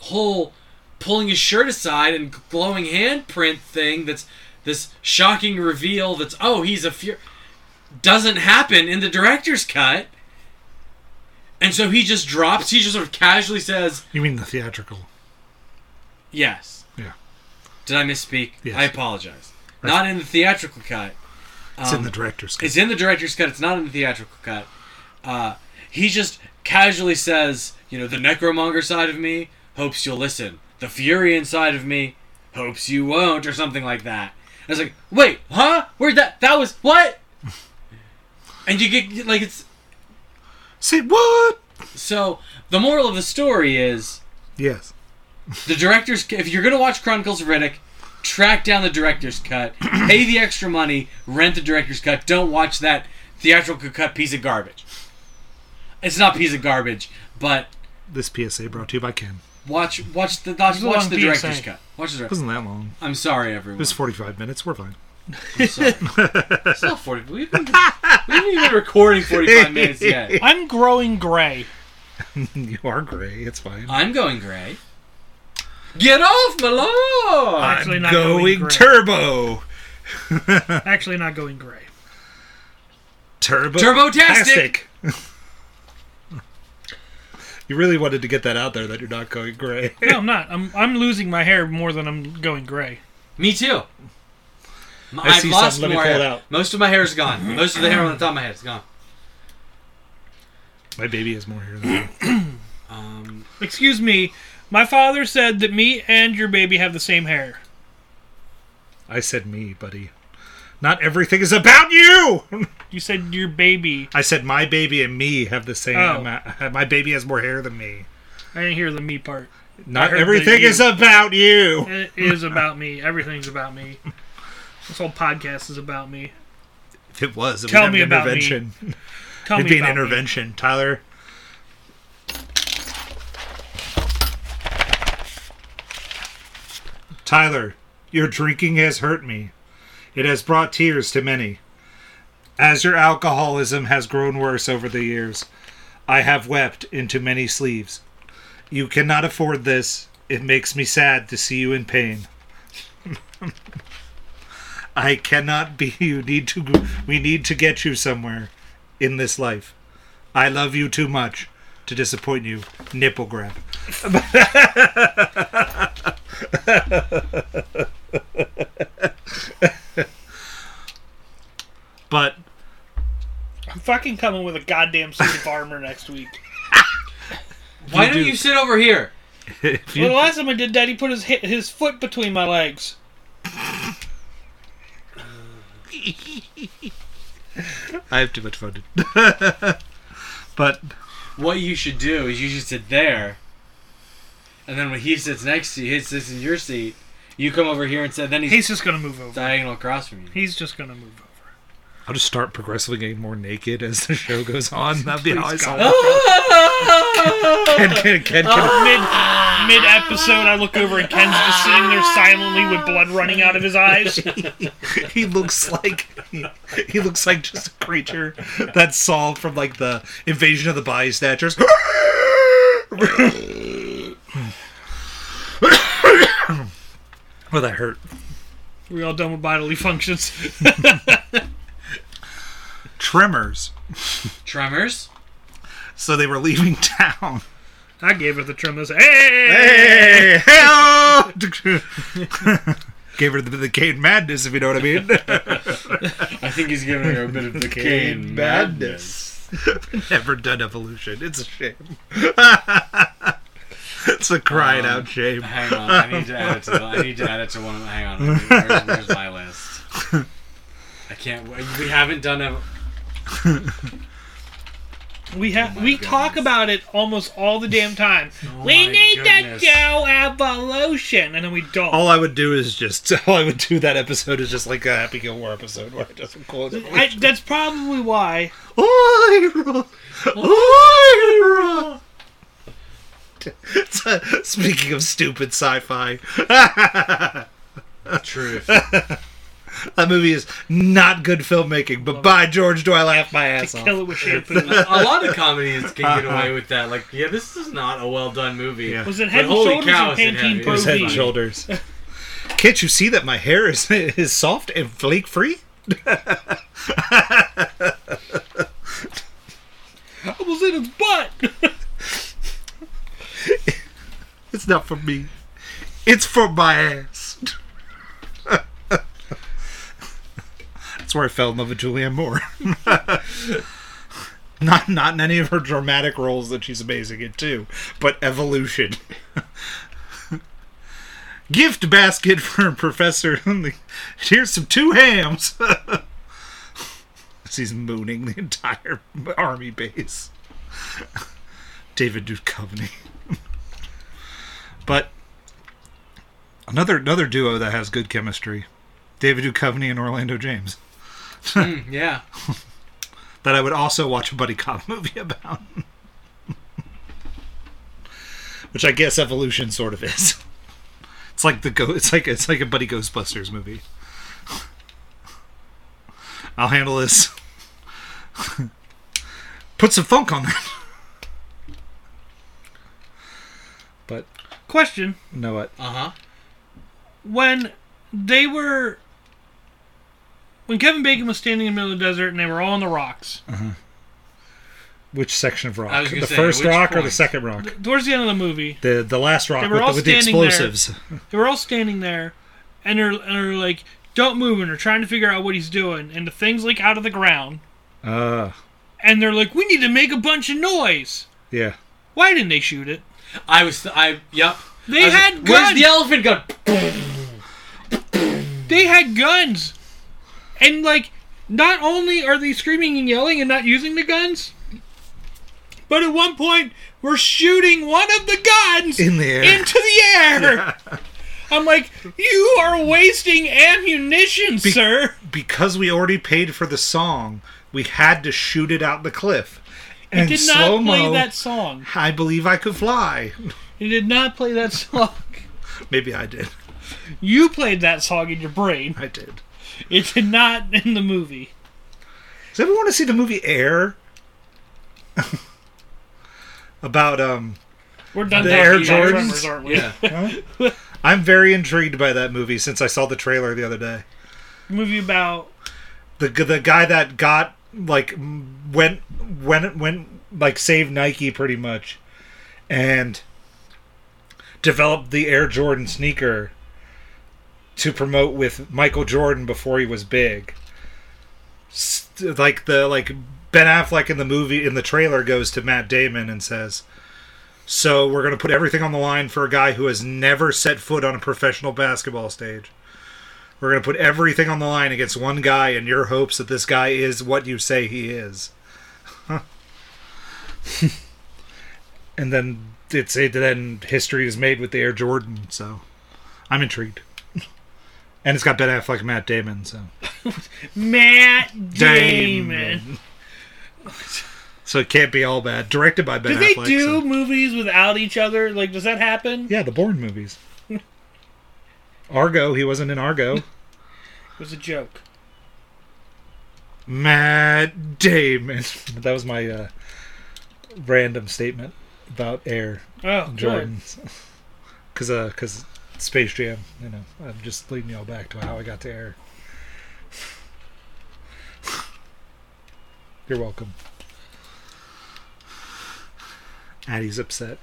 whole pulling his shirt aside and glowing handprint thing that's this shocking reveal that's oh he's a Fur doesn't happen in the director's cut and so he just drops he just sort of casually says You mean the theatrical? yes. Did I misspeak? Yes. I apologize. That's- Not in the theatrical cut. It's in Um, the director's cut. It's in the director's cut. It's not in the theatrical cut. Uh, he just casually says, you know, the necromonger side of me hopes you'll listen. The fury inside of me hopes you won't, or something like that. I was like, wait, huh? Where'd that? That was what? And you get like it's Say what? So the moral of the story is Yes. The director's. If you're gonna watch Chronicles of Riddick, track down the director's cut, pay the extra money, rent the director's cut. Don't watch that theatrical cut piece of garbage. It's not piece of garbage, but This PSA brought to you by Ken. watch watch the watch, It's a watch the PSA. director's cut. Watch the It wasn't that long. I'm sorry, everyone. It was 45 minutes. We're fine. I'm sorry. it's not 40. We've been, we haven't even been recording 45 minutes yet. I'm growing gray. you are gray. It's fine. I'm going gray. Get off my lawn! Actually, I'm not going, going gray. turbo. Actually, not going gray. Turbo. Turbo-tastic. you really wanted to get that out there that you're not going gray. No, I'm not. I'm I'm losing my hair more than I'm going gray. Me too. M- I I've see lost something. Let me more pull it hair. out. Most of my hair is gone. Most of the hair on the top of my head is gone. My baby has more hair than me. Um, Excuse me. My father said that me and your baby have the same hair. I said me, buddy. Not everything is about you. You said your baby. I said my baby and me have the same Oh. amount. My baby has more hair than me. I didn't hear the me part. Not everything is about you. It is about me. Everything's about me. This whole podcast is about me. If it was, it Tell would me an about me. Tell It'd me be an about me. intervention, Tyler. Tyler, your drinking has hurt me. It has brought tears to many. As your alcoholism has grown worse over the years, I have wept into many sleeves. You cannot afford this. It makes me sad to see you in pain. I cannot be you need to we need to get you somewhere in this life. I love you too much to disappoint you. Nipple grab. but I'm fucking coming with a goddamn suit of armor next week. why You don't do. you sit over here? if Well, the last time I did that, he put his his foot between my legs. I have too much fun. but What you should do is you should sit there, and then when he sits next to you, he sits in your seat. You come over here and sit. Then he's, He's just gonna move over. diagonal across from you. He's just gonna move over. I'll just start progressively getting more naked as the show goes on. That'd be how I saw it. Ken, Ken, Ken, Ken, Mid mid episode, I look over and Ken's just sitting there silently with blood running out of his eyes. he looks like he, he looks like just a creature that's Saul from like the invasion of the body well, that hurt. We all done with bodily functions. Tremors. Tremors. So they were leaving town. I gave her the tremors. Hey! Hey, hey Gave her the, the Kane madness, if you know what I mean. I think he's giving her a bit of the cane madness. Never done evolution. It's a shame. It's a crying Um, out shame. Hang on, I need to add it to. The, I need to add it to one. Of, the hang on, where's, where's my list? I can't. We haven't done a. We have Oh we goodness. talk about it almost all the damn time. Oh we need goodness. to do evolution, and then we don't. All I would do is just all I would do that episode is just like a Happy Gilmore episode where I just close it. That's probably why. Oira, Oira. It's, Speaking of stupid sci-fi, Truth. that movie is not good filmmaking. But by George, do I laugh my ass off? Kill it with shampoo. a lot of comedies can get away with that. Like, yeah, this is not a well done movie. Yeah. Was it But Head and holy Shoulders cow, or is it Pantene heavy. It Pro was head V? and shoulders. Can't you see that my hair is is soft and flake free? I was in his butt. It's not for me. It's for my ass. That's where I fell in love with Julianne Moore. not not in any of her dramatic roles that she's amazing in too, but evolution. Gift basket for Professor. Here's some two hams. He's mooning the entire army base. David Duchovny. But another another duo that has good chemistry, David Duchovny and Orlando James. Mm, yeah. That I would also watch a buddy cop movie about. Which I guess evolution sort of is. It's like the go. It's like it's like a buddy Ghostbusters movie. I'll handle this. Put some funk on that. But Question: you know what? Uh huh. When they were, when Kevin Bacon was standing in the middle of the desert and they were all on the rocks, Uh-huh. Which section of rock? The say, first which rock or the second rock? towards the end of the movie, The the last rock They with, were all the, with the standing there. explosives. they were all standing there, and they're and they're like, "Don't move!" and they're trying to figure out what he's doing, and the things like out of the ground, Uh and they're like, "We need to make a bunch of noise." yeah. Why didn't they shoot it? I was. I. Yep. They I had like, Where's guns. the elephant gun? They had guns, and like, not only are they screaming and yelling and not using the guns, but at one point we're shooting one of the guns In the air. into the air. I'm like, you are wasting ammunition, sir. because we already paid for the song, we had to shoot it out the cliff. It did not slow-mo, play that song. I believe I could fly. It did not play that song. Maybe I did. You played that song in your brain. I did. It did not in the movie. Does everyone want to see the movie Air? About um We're done The talking Air about Jordans? Aren't we? Yeah. I'm very intrigued by that movie since I saw the trailer the other day. movie about The the guy that got like went went went like saved Nike pretty much and developed the Air Jordan sneaker to promote with Michael Jordan before he was big. Like the like Ben Affleck in the movie in the trailer goes to Matt Damon and says, "So we're going to put everything on the line for a guy who has never set foot on a professional basketball stage. We're going to put everything on the line against one guy in your hopes that this guy is what you say he is." and then it's it then history is made with the Air Jordan, so I'm intrigued. And it's got Ben Affleck and Matt Damon, so Matt Damon. So it can't be all bad. Directed by Ben Do they Affleck. do so- movies without each other? Like, does that happen? Yeah, the Bourne movies. Argo, he wasn't in Argo. It was a joke. Matt Damon. That was my uh, random statement about Air Oh, good. Jordans. Because uh, cause Space Jam, you know, I'm just leading y'all back to how I got to Air. You're welcome. Addie's upset.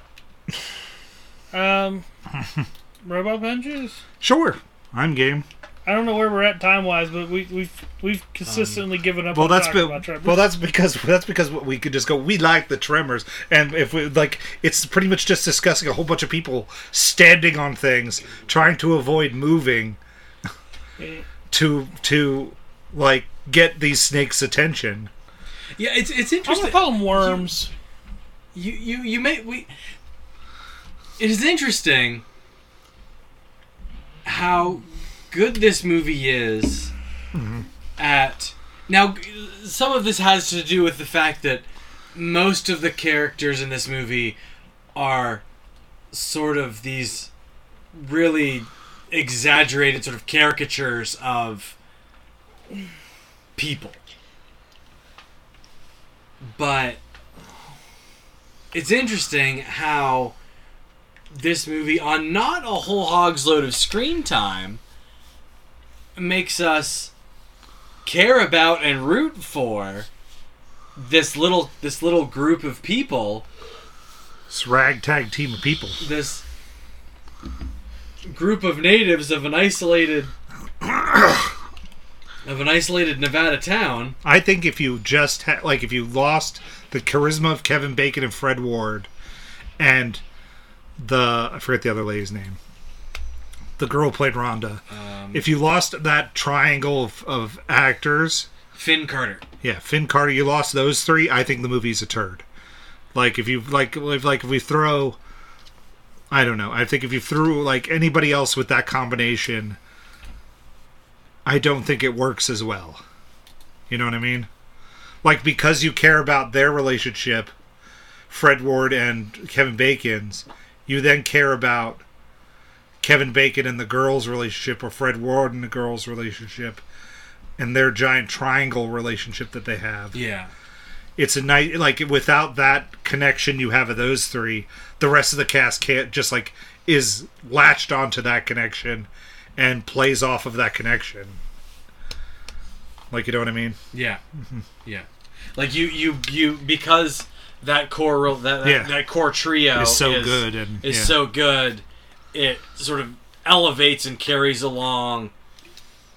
Um, Robot Punches. Sure, I'm game. I don't know where we're at time wise, but we, we've we've consistently um, given up. Well, on that's talking be- about Tremors. well, that's because that's because we could just go. We like the Tremors, and if we like, it's pretty much just discussing a whole bunch of people standing on things, trying to avoid moving, to to like get these snakes' attention. Yeah. It's it's interesting. I'm interesting. gonna call them worms. you you you may we it is interesting how good this movie is at now some of this has to do with the fact that most of the characters in this movie are sort of these really exaggerated sort of caricatures of people. But it's interesting how this movie, on not a whole hog's load of screen time, makes us care about and root for this little this little group of people, This ragtag team of people. this group of natives of an isolated of an isolated Nevada town. I think if you just ha- like if you lost the charisma of Kevin Bacon and Fred Ward, and the I forget the other lady's name, the girl who played Rhonda. Um, if you lost that triangle of, of actors, Finn Carter. yeah, Finn Carter, you lost those three. I think the movie's a turd. Like if you like if like if we throw I don't know. I think if you threw like anybody else with that combination I don't think it works as well. You know what I mean? Like because you care about their relationship, Fred Ward and Kevin Bacon's, you then care about Kevin Bacon and the girl's relationship or Fred Ward and the girl's relationship and their giant triangle relationship that they have Yeah. it's a night like without that connection you have of those three the rest of the cast can't just like is latched onto that connection and plays off of that connection like you know what i mean Yeah. Mm-hmm. Yeah. Like you you you because that core that, Yeah. that core trio Is so is, good and- is yeah. so good it sort of elevates and carries along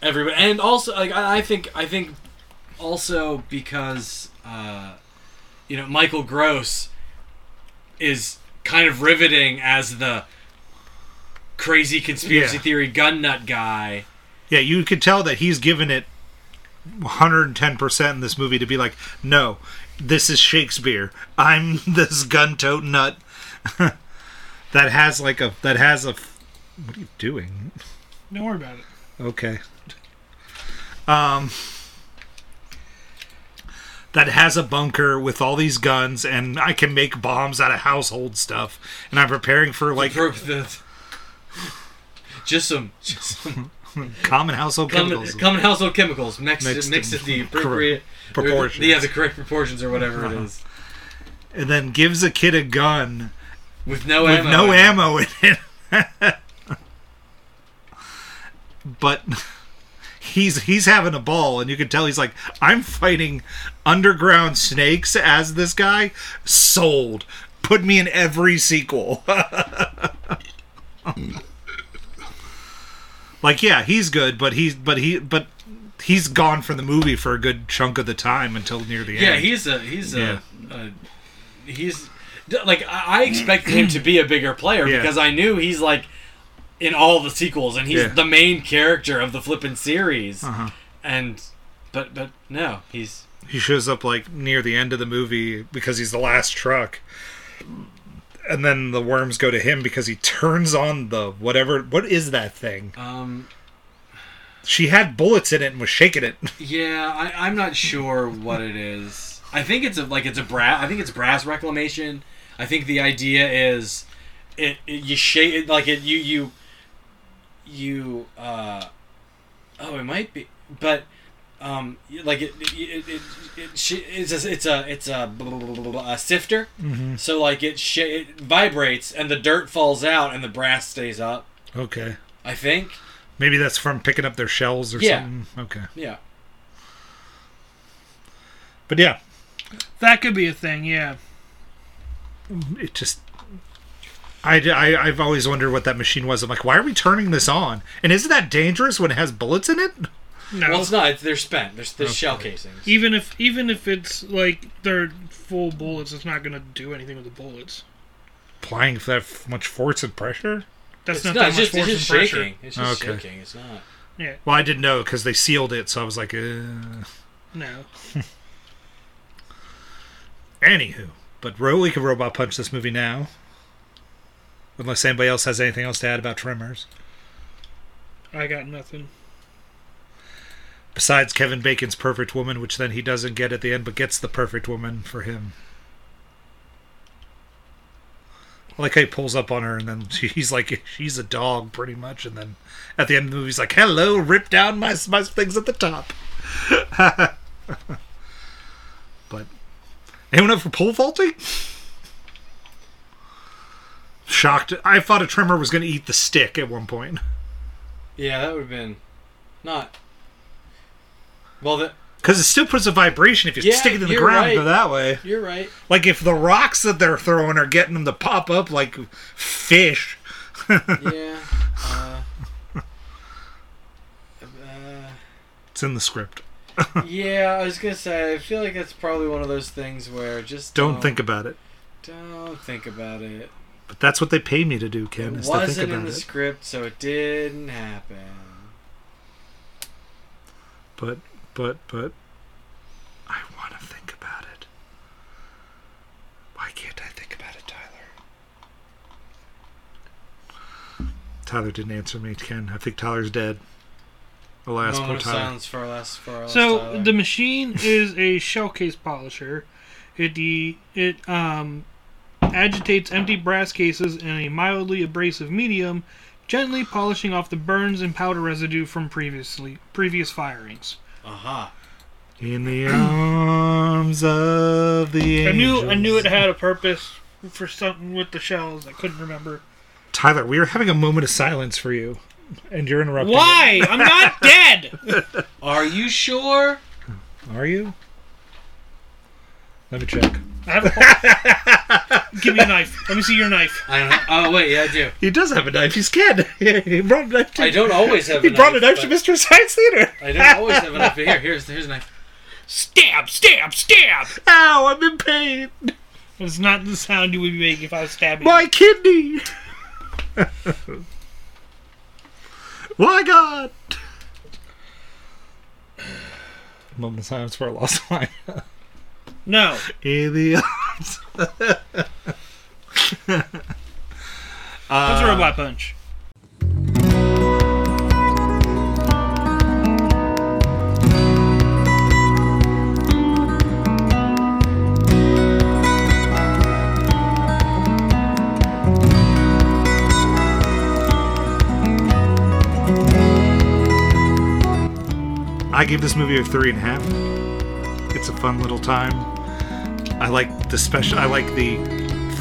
everybody and also like I, I think I think also because uh you know Michael Gross is kind of riveting as the crazy conspiracy Yeah. theory gun nut guy yeah you could tell that he's given it 110% in this movie to be like no this is shakespeare i'm this gun tote nut that has like a that has a what are you doing Don't worry about it. Okay. Um that has a bunker with all these guns and I can make bombs out of household stuff and I'm preparing for like just some just some common household common, chemicals. common household chemicals mixed Mixed mixed in at the correct appropriate proportions. Uh-huh. yeah the correct proportions or whatever it is and then gives a kid a gun with no with ammo no in it. ammo in it. but he's he's having a ball and you can tell he's like I'm fighting underground snakes as this guy sold put me in every sequel like yeah he's good but he's but he but he's gone from the movie for a good chunk of the time until near the yeah end Yeah, he's a he's a, Yeah. a he's like I I expected him to be a bigger player Yeah. because I knew he's like in all the sequels and he's Yeah. the main character of the flippin' series uh-huh. and but but no he's he shows up like near the end of the movie because he's the last truck and then the worms go to him because he turns on the whatever what is that thing um she had bullets in it and was shaking it Yeah, I, I'm not sure what it is. I think it's a like it's a brass. I think it's brass reclamation. I think the idea is it, it you shake it like it you you you uh oh it might be but um like it it it, it, it's a it's a it's a, blah, blah, blah, a sifter mm-hmm. so like it sh- it vibrates and the dirt falls out and the brass stays up okay I think maybe that's from picking up their shells or Yeah. something okay yeah but yeah That could be a thing, yeah. it just I, I, I've always wondered what that machine was. I'm like, why are we turning this on? And isn't that dangerous when it has bullets in it? No. well it's not it's, they're spent there's there's shell casings even if even if it's like they're full bullets, it's not gonna do anything with the bullets. Applying that f- much force and pressure? That's It's not not, that it's much just, it's force just and pressure. It's just Okay. shaking. It's not. Yeah, Well, I didn't know because they sealed it, so I was like, uh. no. Anywho, but Ro- we can robot punch this movie now. Unless anybody else has anything else to add about Tremors. I got nothing. Besides Kevin Bacon's perfect woman, which then he doesn't get at the end, but gets the perfect woman for him. I like he pulls up on her, and then he's like, she's a dog, pretty much. And then at the end of the movie, he's like, hello, rip down my, my things at the top. but, anyone up for pole vaulting? Shocked. I thought a tremor was going to eat the stick at one point. Yeah, that would have been not. Well, the, Because it still puts a vibration if you Yeah, stick it in the ground right. go that way. you're right. Like if the rocks that they're throwing are getting them to pop up like fish. Yeah. Uh, uh, It's in the script. yeah, I was gonna say. I feel like that's probably one of those things where just Don't think about it. Don't think about it. But that's what they pay me to do, Ken, It is wasn't in the it. script, so it didn't happen. But but but I want to think about it. Why can't I think about it, Tyler? Tyler didn't answer me, Ken. I think Tyler's dead. Alas, Moment poor Tyler. Silence for alas, for alas, so Tyler. the machine is a shell case polisher. It de- it um agitates empty brass cases in a mildly abrasive medium, gently polishing off the burns and powder residue from previously previous firings. Aha. In the arms of the I knew. I knew it had a purpose for something with the shells. I couldn't remember Tyler, we are having a moment of silence for you, and you're interrupting. why. I'm not dead. Are you sure? Are you? Let me check. I have a Give me a knife. Let me see your knife. I don't know. Oh wait, yeah, I do. He does have a knife. He's Ken. he brought a knife. To, I don't always have. A knife. he brought a knife knife to Mystery Science Theater. I don't always have a knife. But here, here's here's a knife. Stab! Stab! Stab! Ow! I'm in pain. It's not the sound you would be making if I was stabbing. My kidney. My God. Moment of silence for a lost line. No. In the arms. That's a robot punch. I give this movie a three and a half. It's a fun little time. I like the special. I like the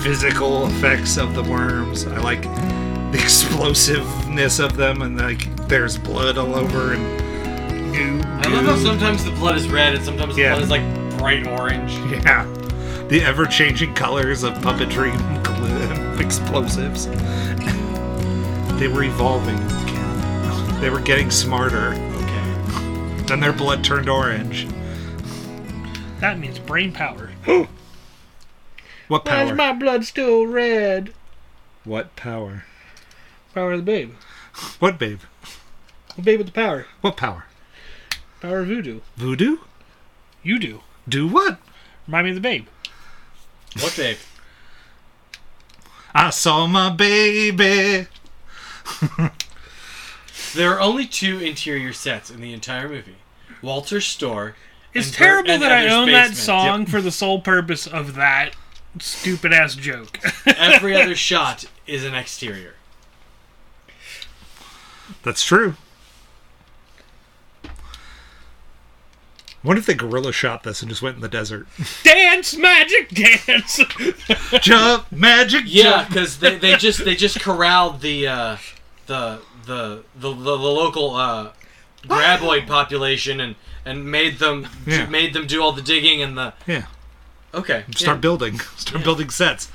physical effects of the worms. I like the explosiveness of them, and like there's blood all over and goo. I love how sometimes the blood is red and sometimes Yeah. the blood is like bright orange. Yeah, the ever-changing colors of puppetry and gl- explosives. they were evolving. They were getting smarter. Okay. Then their blood turned orange. That means brain power. What power? my blood still red? What power? Power of the babe. What babe? The babe with the power. What power? Power of voodoo. Voodoo? You do. Do what? Remind me of the babe. What babe? I saw my baby. There are only two interior sets in the entire movie. Walter's store. It's and terrible Burt and that I Heather's own that basement. song for the sole purpose of that stupid ass joke. Every other shot is an exterior. That's true. What if they gorilla shot this and just went in the desert? dance, magic dance. Jump, magic Yeah, because they, they just they just corralled the uh, the, the the the the local uh, graboid population and and made them Yeah. made them do all the digging and the Yeah, okay start yeah. building. Start building sets.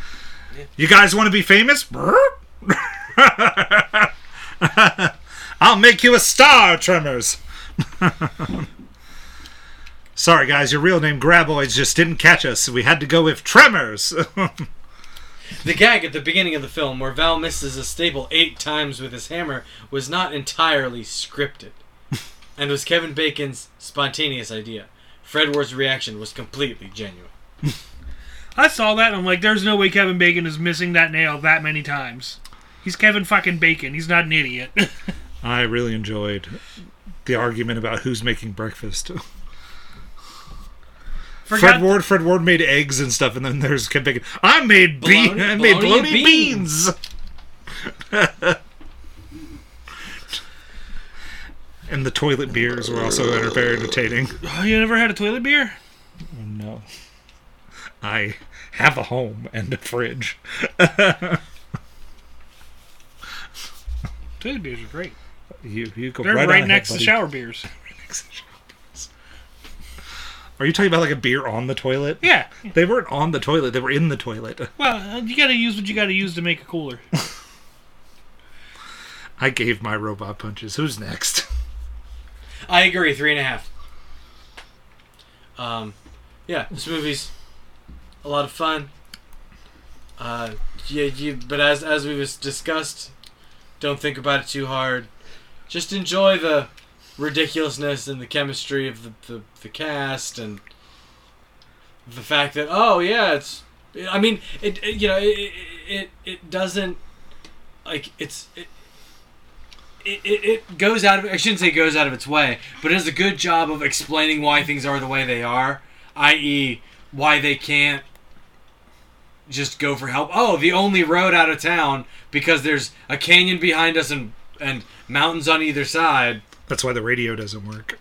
You guys want to be famous? I'll make you a star, Tremors. Sorry, guys, your real name Graboids just didn't catch us, so we had to go with Tremors. The gag at the beginning of the film, where Val misses a staple eight times with his hammer, was not entirely scripted, and was Kevin Bacon's spontaneous idea. Fred Ward's reaction was completely genuine. I saw that and I'm like, there's no way Kevin Bacon is missing that nail that many times. He's Kevin fucking Bacon. He's not an idiot. I really enjoyed the argument about who's making breakfast. Forgot Fred Ward, Fred Ward made eggs and stuff, and then there's Kevin Bacon. I made bean, Bologna- I made bologna bologna beans." beans. and the toilet beers were also enter- very entertaining. Oh, you never had a toilet beer? No, I have a home and a fridge. Toilet beers are great. You, you go They're right, right, next ahead, to buddy. shower beers. Are you talking about like a beer on the toilet? Yeah. They weren't on the toilet; they were in the toilet. Well, uh, you gotta use what you gotta use to make a cooler. I gave my robot punches. Who's next? I agree. Three and a half. Um, yeah, this movie's a lot of fun. Uh, yeah, you, but as as we was discussed, don't think about it too hard. Just enjoy the ridiculousness and the chemistry of the, the, the cast and the fact that oh yeah it's I mean it, it you know it, it it doesn't like it's it, it, goes out of I shouldn't say goes out of its way, but it does a good job of explaining why things are the way they are, i.e., why they can't just go for help. Oh, the only road out of town because there's a canyon behind us and and mountains on either side. That's why the radio doesn't work.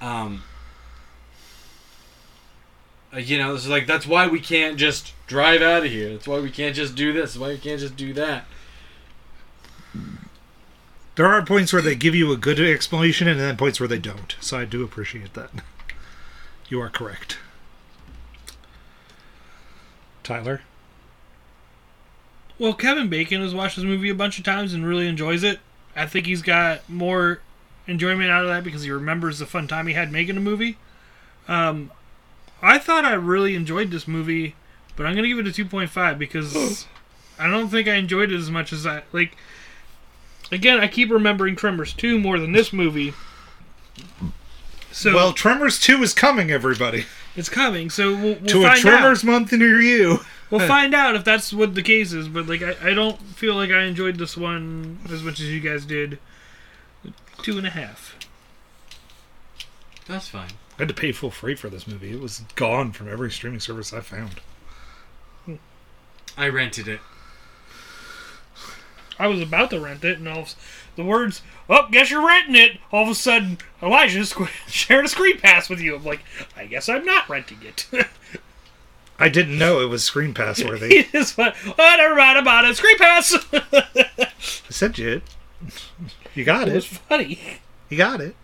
Um, uh, you know, it's like that's why we can't just drive out of here. That's why we can't just do this. That's why we can't just do that. There are points where they give you a good explanation and then points where they don't. So I do appreciate that. You are correct. Tyler? Well, Kevin Bacon has watched this movie a bunch of times and really enjoys it. I think he's got more enjoyment out of that because he remembers the fun time he had making a movie. Um, I thought I really enjoyed this movie, but I'm gonna give it a 2.5 because I don't think I enjoyed it as much as I like. Again, I keep remembering Tremors 2 more than this movie. So well, Tremors 2 is coming, everybody. it's coming. So we'll, we'll to a find Tremors out. month near you. We'll find out if that's what the case is. But like, I, I don't feel like I enjoyed this one as much as you guys did. Two and a half. That's fine. I had to pay full freight for this movie. It was gone from every streaming service I found. I rented it. I was about to rent it, and all of, the words, "Oh, guess you're renting it." All of a sudden, Elijah squ- sharing a screen pass with you. I'm like, I guess I'm not renting it. I didn't know it was Screen Pass worthy. he just went, "Oh, never mind about it. Screen pass." I sent you it. You got it It was funny. You got it.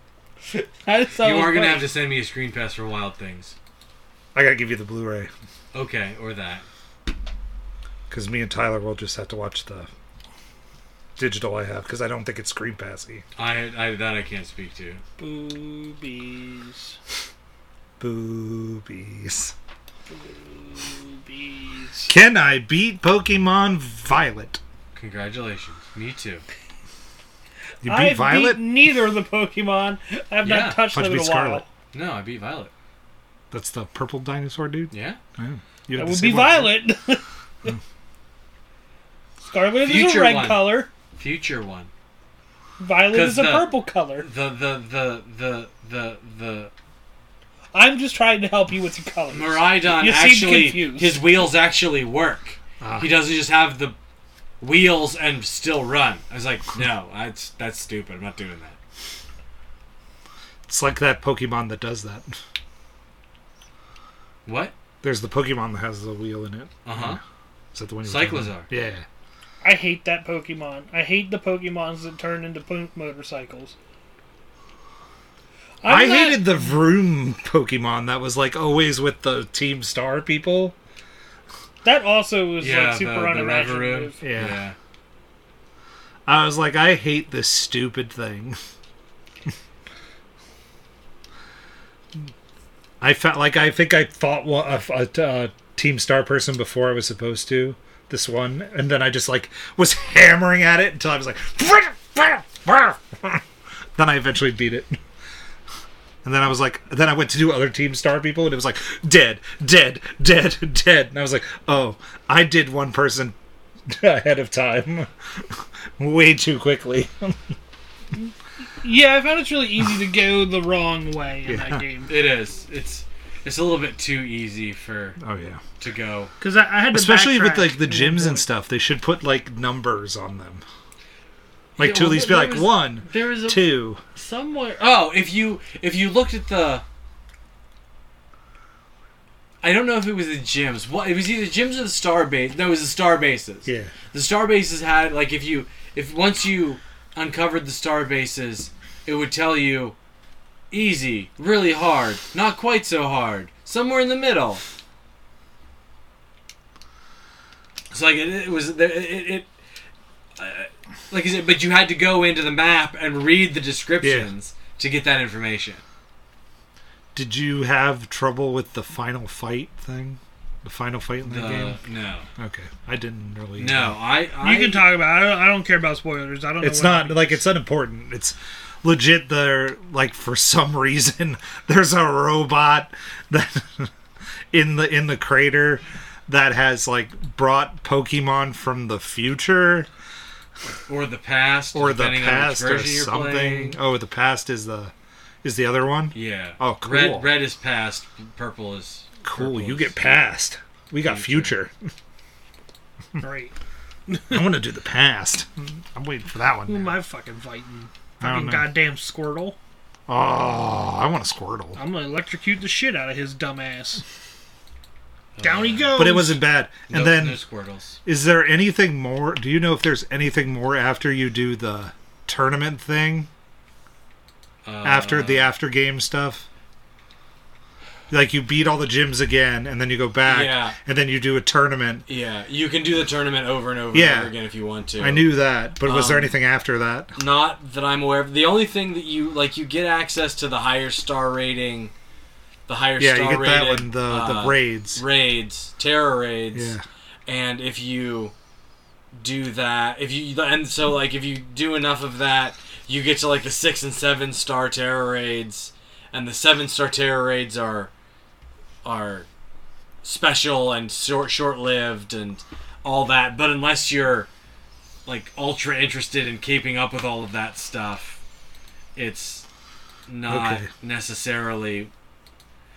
I just thought you it was are gonna have to send me a screen pass for Wild Things. I gotta give you the Blu-ray Okay, or that. because me and Tyler will just have to watch the digital I have because I don't think it's Screen Passy. I, I that I can't speak to. boobies, Boobies. boobies. Can I beat Pokemon Violet? Congratulations. Me too. You beat I've Violet? beat neither of the Pokemon. I've Yeah. not touched How'd them in a beat while. Scarlet? No, I beat Violet. That's the purple dinosaur dude. Yeah. Oh, you That would be same one. Violet. Hmm. Scarlet is a red one. color. Future one. Violet is a the- purple color. The the the the the the I'm just trying to help you with the colors. Miraidon You seem actually confused. his wheels actually work. Ah. He doesn't just have the wheels and still run. I was like, no, that's that's stupid. I'm not doing that. It's like that Pokemon that does that. What? There's the Pokemon that has the wheel in it. Uh huh. Is that the one? you were talking Cyclizar. about? Yeah. I hate that Pokemon. I hate the Pokemons that turn into po- motorcycles. I'm I not- hated the Vroom Pokemon that was like always with the Team Star people. that. Also was Yeah, like super the- the unimaginative. Reverie. Yeah. yeah. I was like, I hate this stupid thing. I felt like I think I fought a, a, a Team Star person before I was supposed to. This one, and then I just like was hammering at it until I was like, then I eventually beat it. And then I was like, then I went to do other Team Star people, and it was like dead, dead, dead, dead. And I was like, oh, I did one person ahead of time, way too quickly. Yeah, I found it's really easy to go the wrong way in Yeah. that game It is. It's it's a little bit too easy for Oh yeah, to go. because I, I had to especially with like the at one gyms and stuff. They should put like numbers on them, like Yeah, to at least be like was- one, There is a two. somewhere. Oh, if you if you looked at the. I don't know if it was the gyms. What it was either gyms or the star base. No, it was the star bases. Yeah, The star bases had like if you if once you uncovered the star bases, it would tell you easy, really hard, not quite so hard, somewhere in the middle. It's like it, it was it, it, it uh, like I said, but you had to go into the map and read the descriptions to get that information. Did you have trouble with the final fight thing? The final fight in the, The, game? no, Okay, I didn't really. no, I, I You can talk about. It. I don't, I don't care about spoilers. I don't. know It's what not like it's unimportant. It's legit. There, like for some reason, there's a robot that in the in the crater that has like brought Pokemon from the future or the past, or the past or something. playing. Oh, the past is the is the other one. Yeah. Oh, cool. Red, red is past. Purple is Cool. purple You is- get past. We got future. Right. I want to do the past. I'm waiting for that one. Who one. am I fucking fighting? I don't Fucking goddamn Squirtle. Oh, I want a Squirtle. I'm gonna electrocute the shit out of his dumb ass. Down he goes. But it wasn't bad. And No- then no Squirtles. Is there anything more? Do you know if there's anything more after you do the tournament thing? Uh, After the after game stuff? Like you beat all the gyms again and then you go back Yeah. and then you do a tournament. Yeah, you can do the tournament over and over Yeah. and over again if you want to. I knew that, but was there Um, anything after that? Not that I'm aware of. The only thing that you like, you get access to the higher star rating, the higher Yeah, star you get that rated, one, the uh, the raids. raids, Tera raids, Yeah. and if you do that, if you and so like if you do enough of that, you get to like the six and seven star Tera raids, and the seven star Tera raids are are special and short short lived and all that. But unless you're like ultra interested in keeping up with all of that stuff, it's not Okay. necessarily.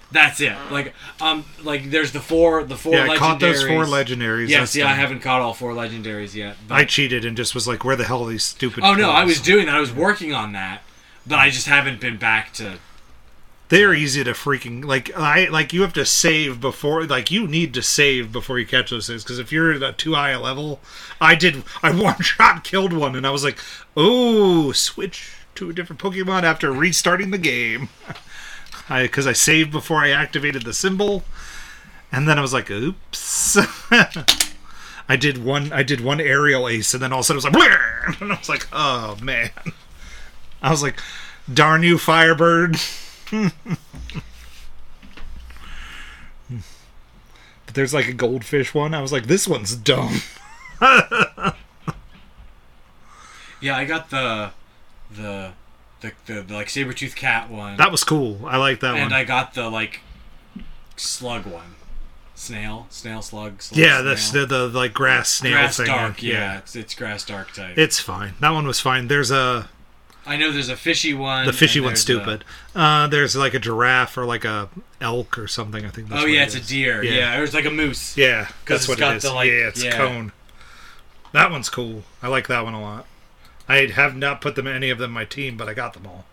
That's it. Like um, like there's the four the four. Yeah, I caught those four legendaries. legendaries. Yes, yeah, I haven't caught all four legendaries yet. But, I cheated and just was like, where the hell are these stupid oh no, I was doing that. I was working on that, but I just haven't been back to. They're easy to freaking like. I like you have to save before. Like you need to save before you catch those things. Because if you're at too high a level, I did. I one shot killed one, and I was like, oh, switch to a different Pokemon after restarting the game. I because I saved before I activated the symbol, and then I was like, oops. I did one. I did one aerial ace, and then all of a sudden it was like, and I was like, oh man. I was like, darn you, Firebird. But there's like a goldfish one. I was like, this one's dumb. Yeah, I got the, the, the, the, the like saber tooth cat one, That was cool. I like that and one. And I got the like slug one, snail, snail, slug. slug yeah, the, snail. the the like grass snail grass thing. dark. Yeah, It's, it's grass dark type. It's fine. That one was fine. There's a I know there's a fishy one. the fishy and one's there's a- stupid. Uh, there's like a giraffe or like a elk or something. I think. That's oh yeah, it it's a deer. Yeah. Yeah, or it's like a moose. Yeah, that's what got it is. the, like- yeah, it's yeah. cone. That one's cool. I like that one a lot. I have not put them any of them in my team, but I got them all.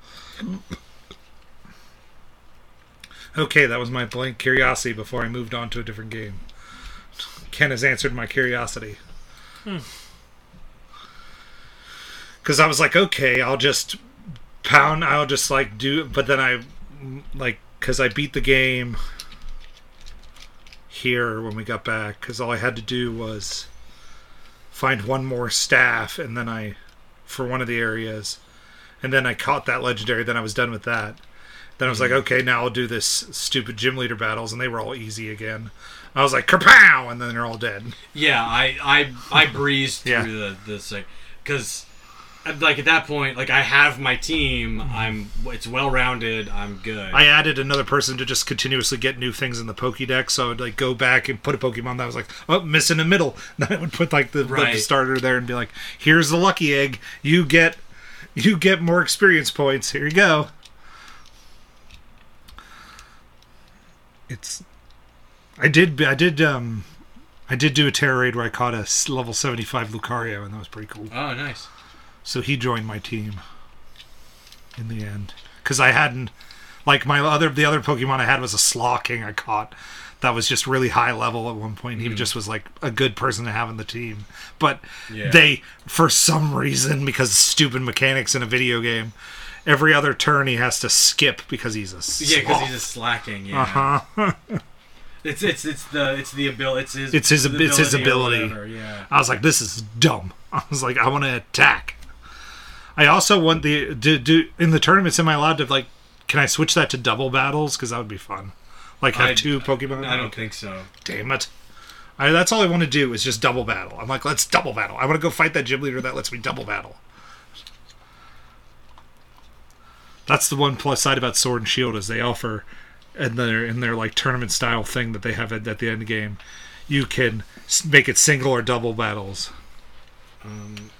Okay, that was my blank curiosity before I moved on to a different game. Ken has answered my curiosity. Because I was like, okay, I'll just pound, I'll just like do, but then I, like, because I beat the game here when we got back, because all I had to do was find one more staff, and then I, for one of the areas, and then I caught that legendary, then I was done with that. Then I was like, mm-hmm. okay, now I'll do this stupid gym leader battles, and they were all easy again. I was like, kapow, and then they're all dead. Yeah, I I I breezed through Yeah. the this like because like at that point like I have my team. I'm it's well rounded. I'm good. I added another person to just continuously get new things in the Pokédex, so I would like go back and put a Pokemon that was like, oh, missing a middle. Then I would put like the, the starter there and be like, here's the lucky egg. You get, you get more experience points. Here you go. It's, I did, I did, um, I did do a Tera raid where I caught a level seventy five Lucario, and that was pretty cool. oh, nice. So he joined my team in the end because I hadn't like my other the other Pokemon I had was a Slaking I caught that was just really high level at one point. He just was like a good person to have in the team, but Yeah. they for some reason because stupid mechanics in a video game. Every other turn he has to skip because he's a Yeah, because he's just slacking. Yeah. uh-huh. It's it's it's the it's the ability. It's his. It's his- it's his ability. whatever, Yeah. I was like, this is dumb. I was like, I want to attack. I also want the do, do in the tournaments. Am I allowed to like? Can I switch that to double battles? Because that would be fun. Like have I- two Pokemon. I don't Okay. think so. Damn it. I, that's all I want to do is just double battle. I'm like, let's double battle. I want to go fight that gym leader that lets me double battle. That's the one plus side about Sword and Shield is they offer in their in their like tournament style thing that they have at, at the end game. You can make it single or double battles. Um,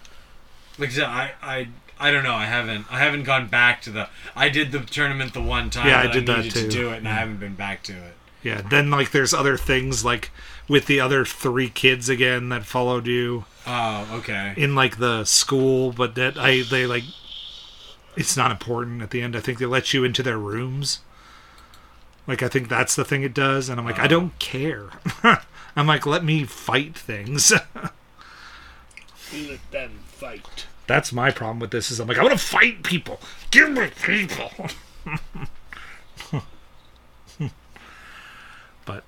Like I said, I, I I don't know. I haven't I haven't gone back to the. I did the tournament the one time. Yeah, I that did that too. To do it, and I haven't been back to it. Yeah. Then like there's other things like with the other three kids again that followed you Oh, okay. in like the school, but that I they like it's not important at the end. I think they let you into their rooms. Like I think that's the thing it does, and I'm like I don't oh. care. I'm like let me fight things. Let them fight. That's my problem with this. Is I'm like I want to fight people. Give me people. but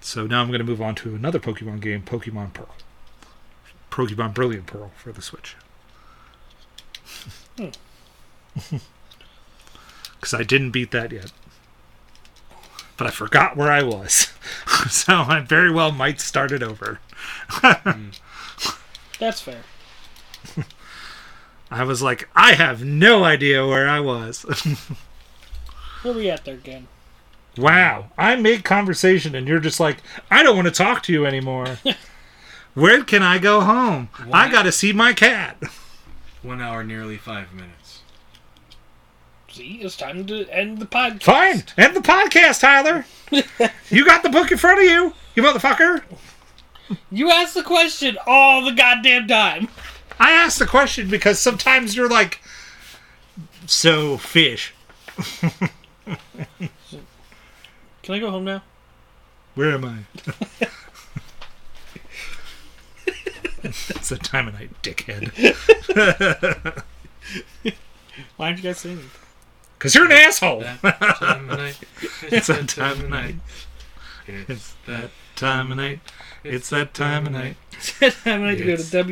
so now I'm going to move on to another Pokemon game, Pokemon Pearl. Pokemon Brilliant Pearl for the Switch. Hmm. Because I didn't beat that yet. But I forgot where I was. so I very well might start it over. Hmm. That's fair. I was like, I have no idea where I was. Where are we at there again? wow. I make conversation and you're just like, I don't want to talk to you anymore. where can I go home? I got to see my cat. One hour, nearly five minutes. See, it's time to end the podcast. Fine. End the podcast, Tyler. you got the book in front of you, you motherfucker. You asked the question all the goddamn time. I asked the question because sometimes you're like, so fish. Can I go home now? Where am I? it's that time of night, dickhead. Why aren't you guys singing? Because you're an asshole. That time of night. It's that time of night. It's It's that time of night. It's that time of night. It's that time of night to go to It's that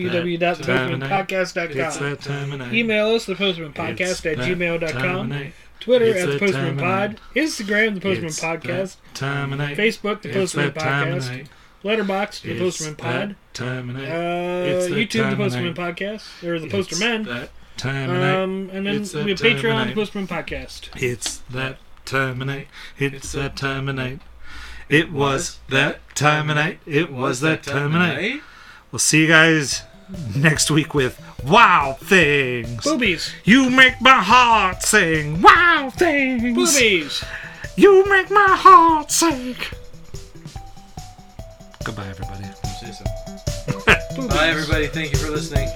time of night. It's that time of night. Email us, thepostermenpodcast at gmail.com. Twitter It's at the Poster Men Pod. Instagram, the Poster Men It's Podcast. that Time of night. Facebook, the Poster Men Podcast. Letterbox, the It's Poster Men Pod. Time of night. Uh, YouTube, the Poster Men. Podcast, or the It's Posterman. that time of night. Um, and then we have Patreon, the. Poster Men Podcast. It's that time of night. It's that time of night. It was that time of night. It was that time of night. We'll see you guys next week with Wow Things. Boobies, You make my heart sing. Wow Things. boobies. You make my heart sing. Goodbye, everybody. Say so. Bye, everybody. Thank you for listening.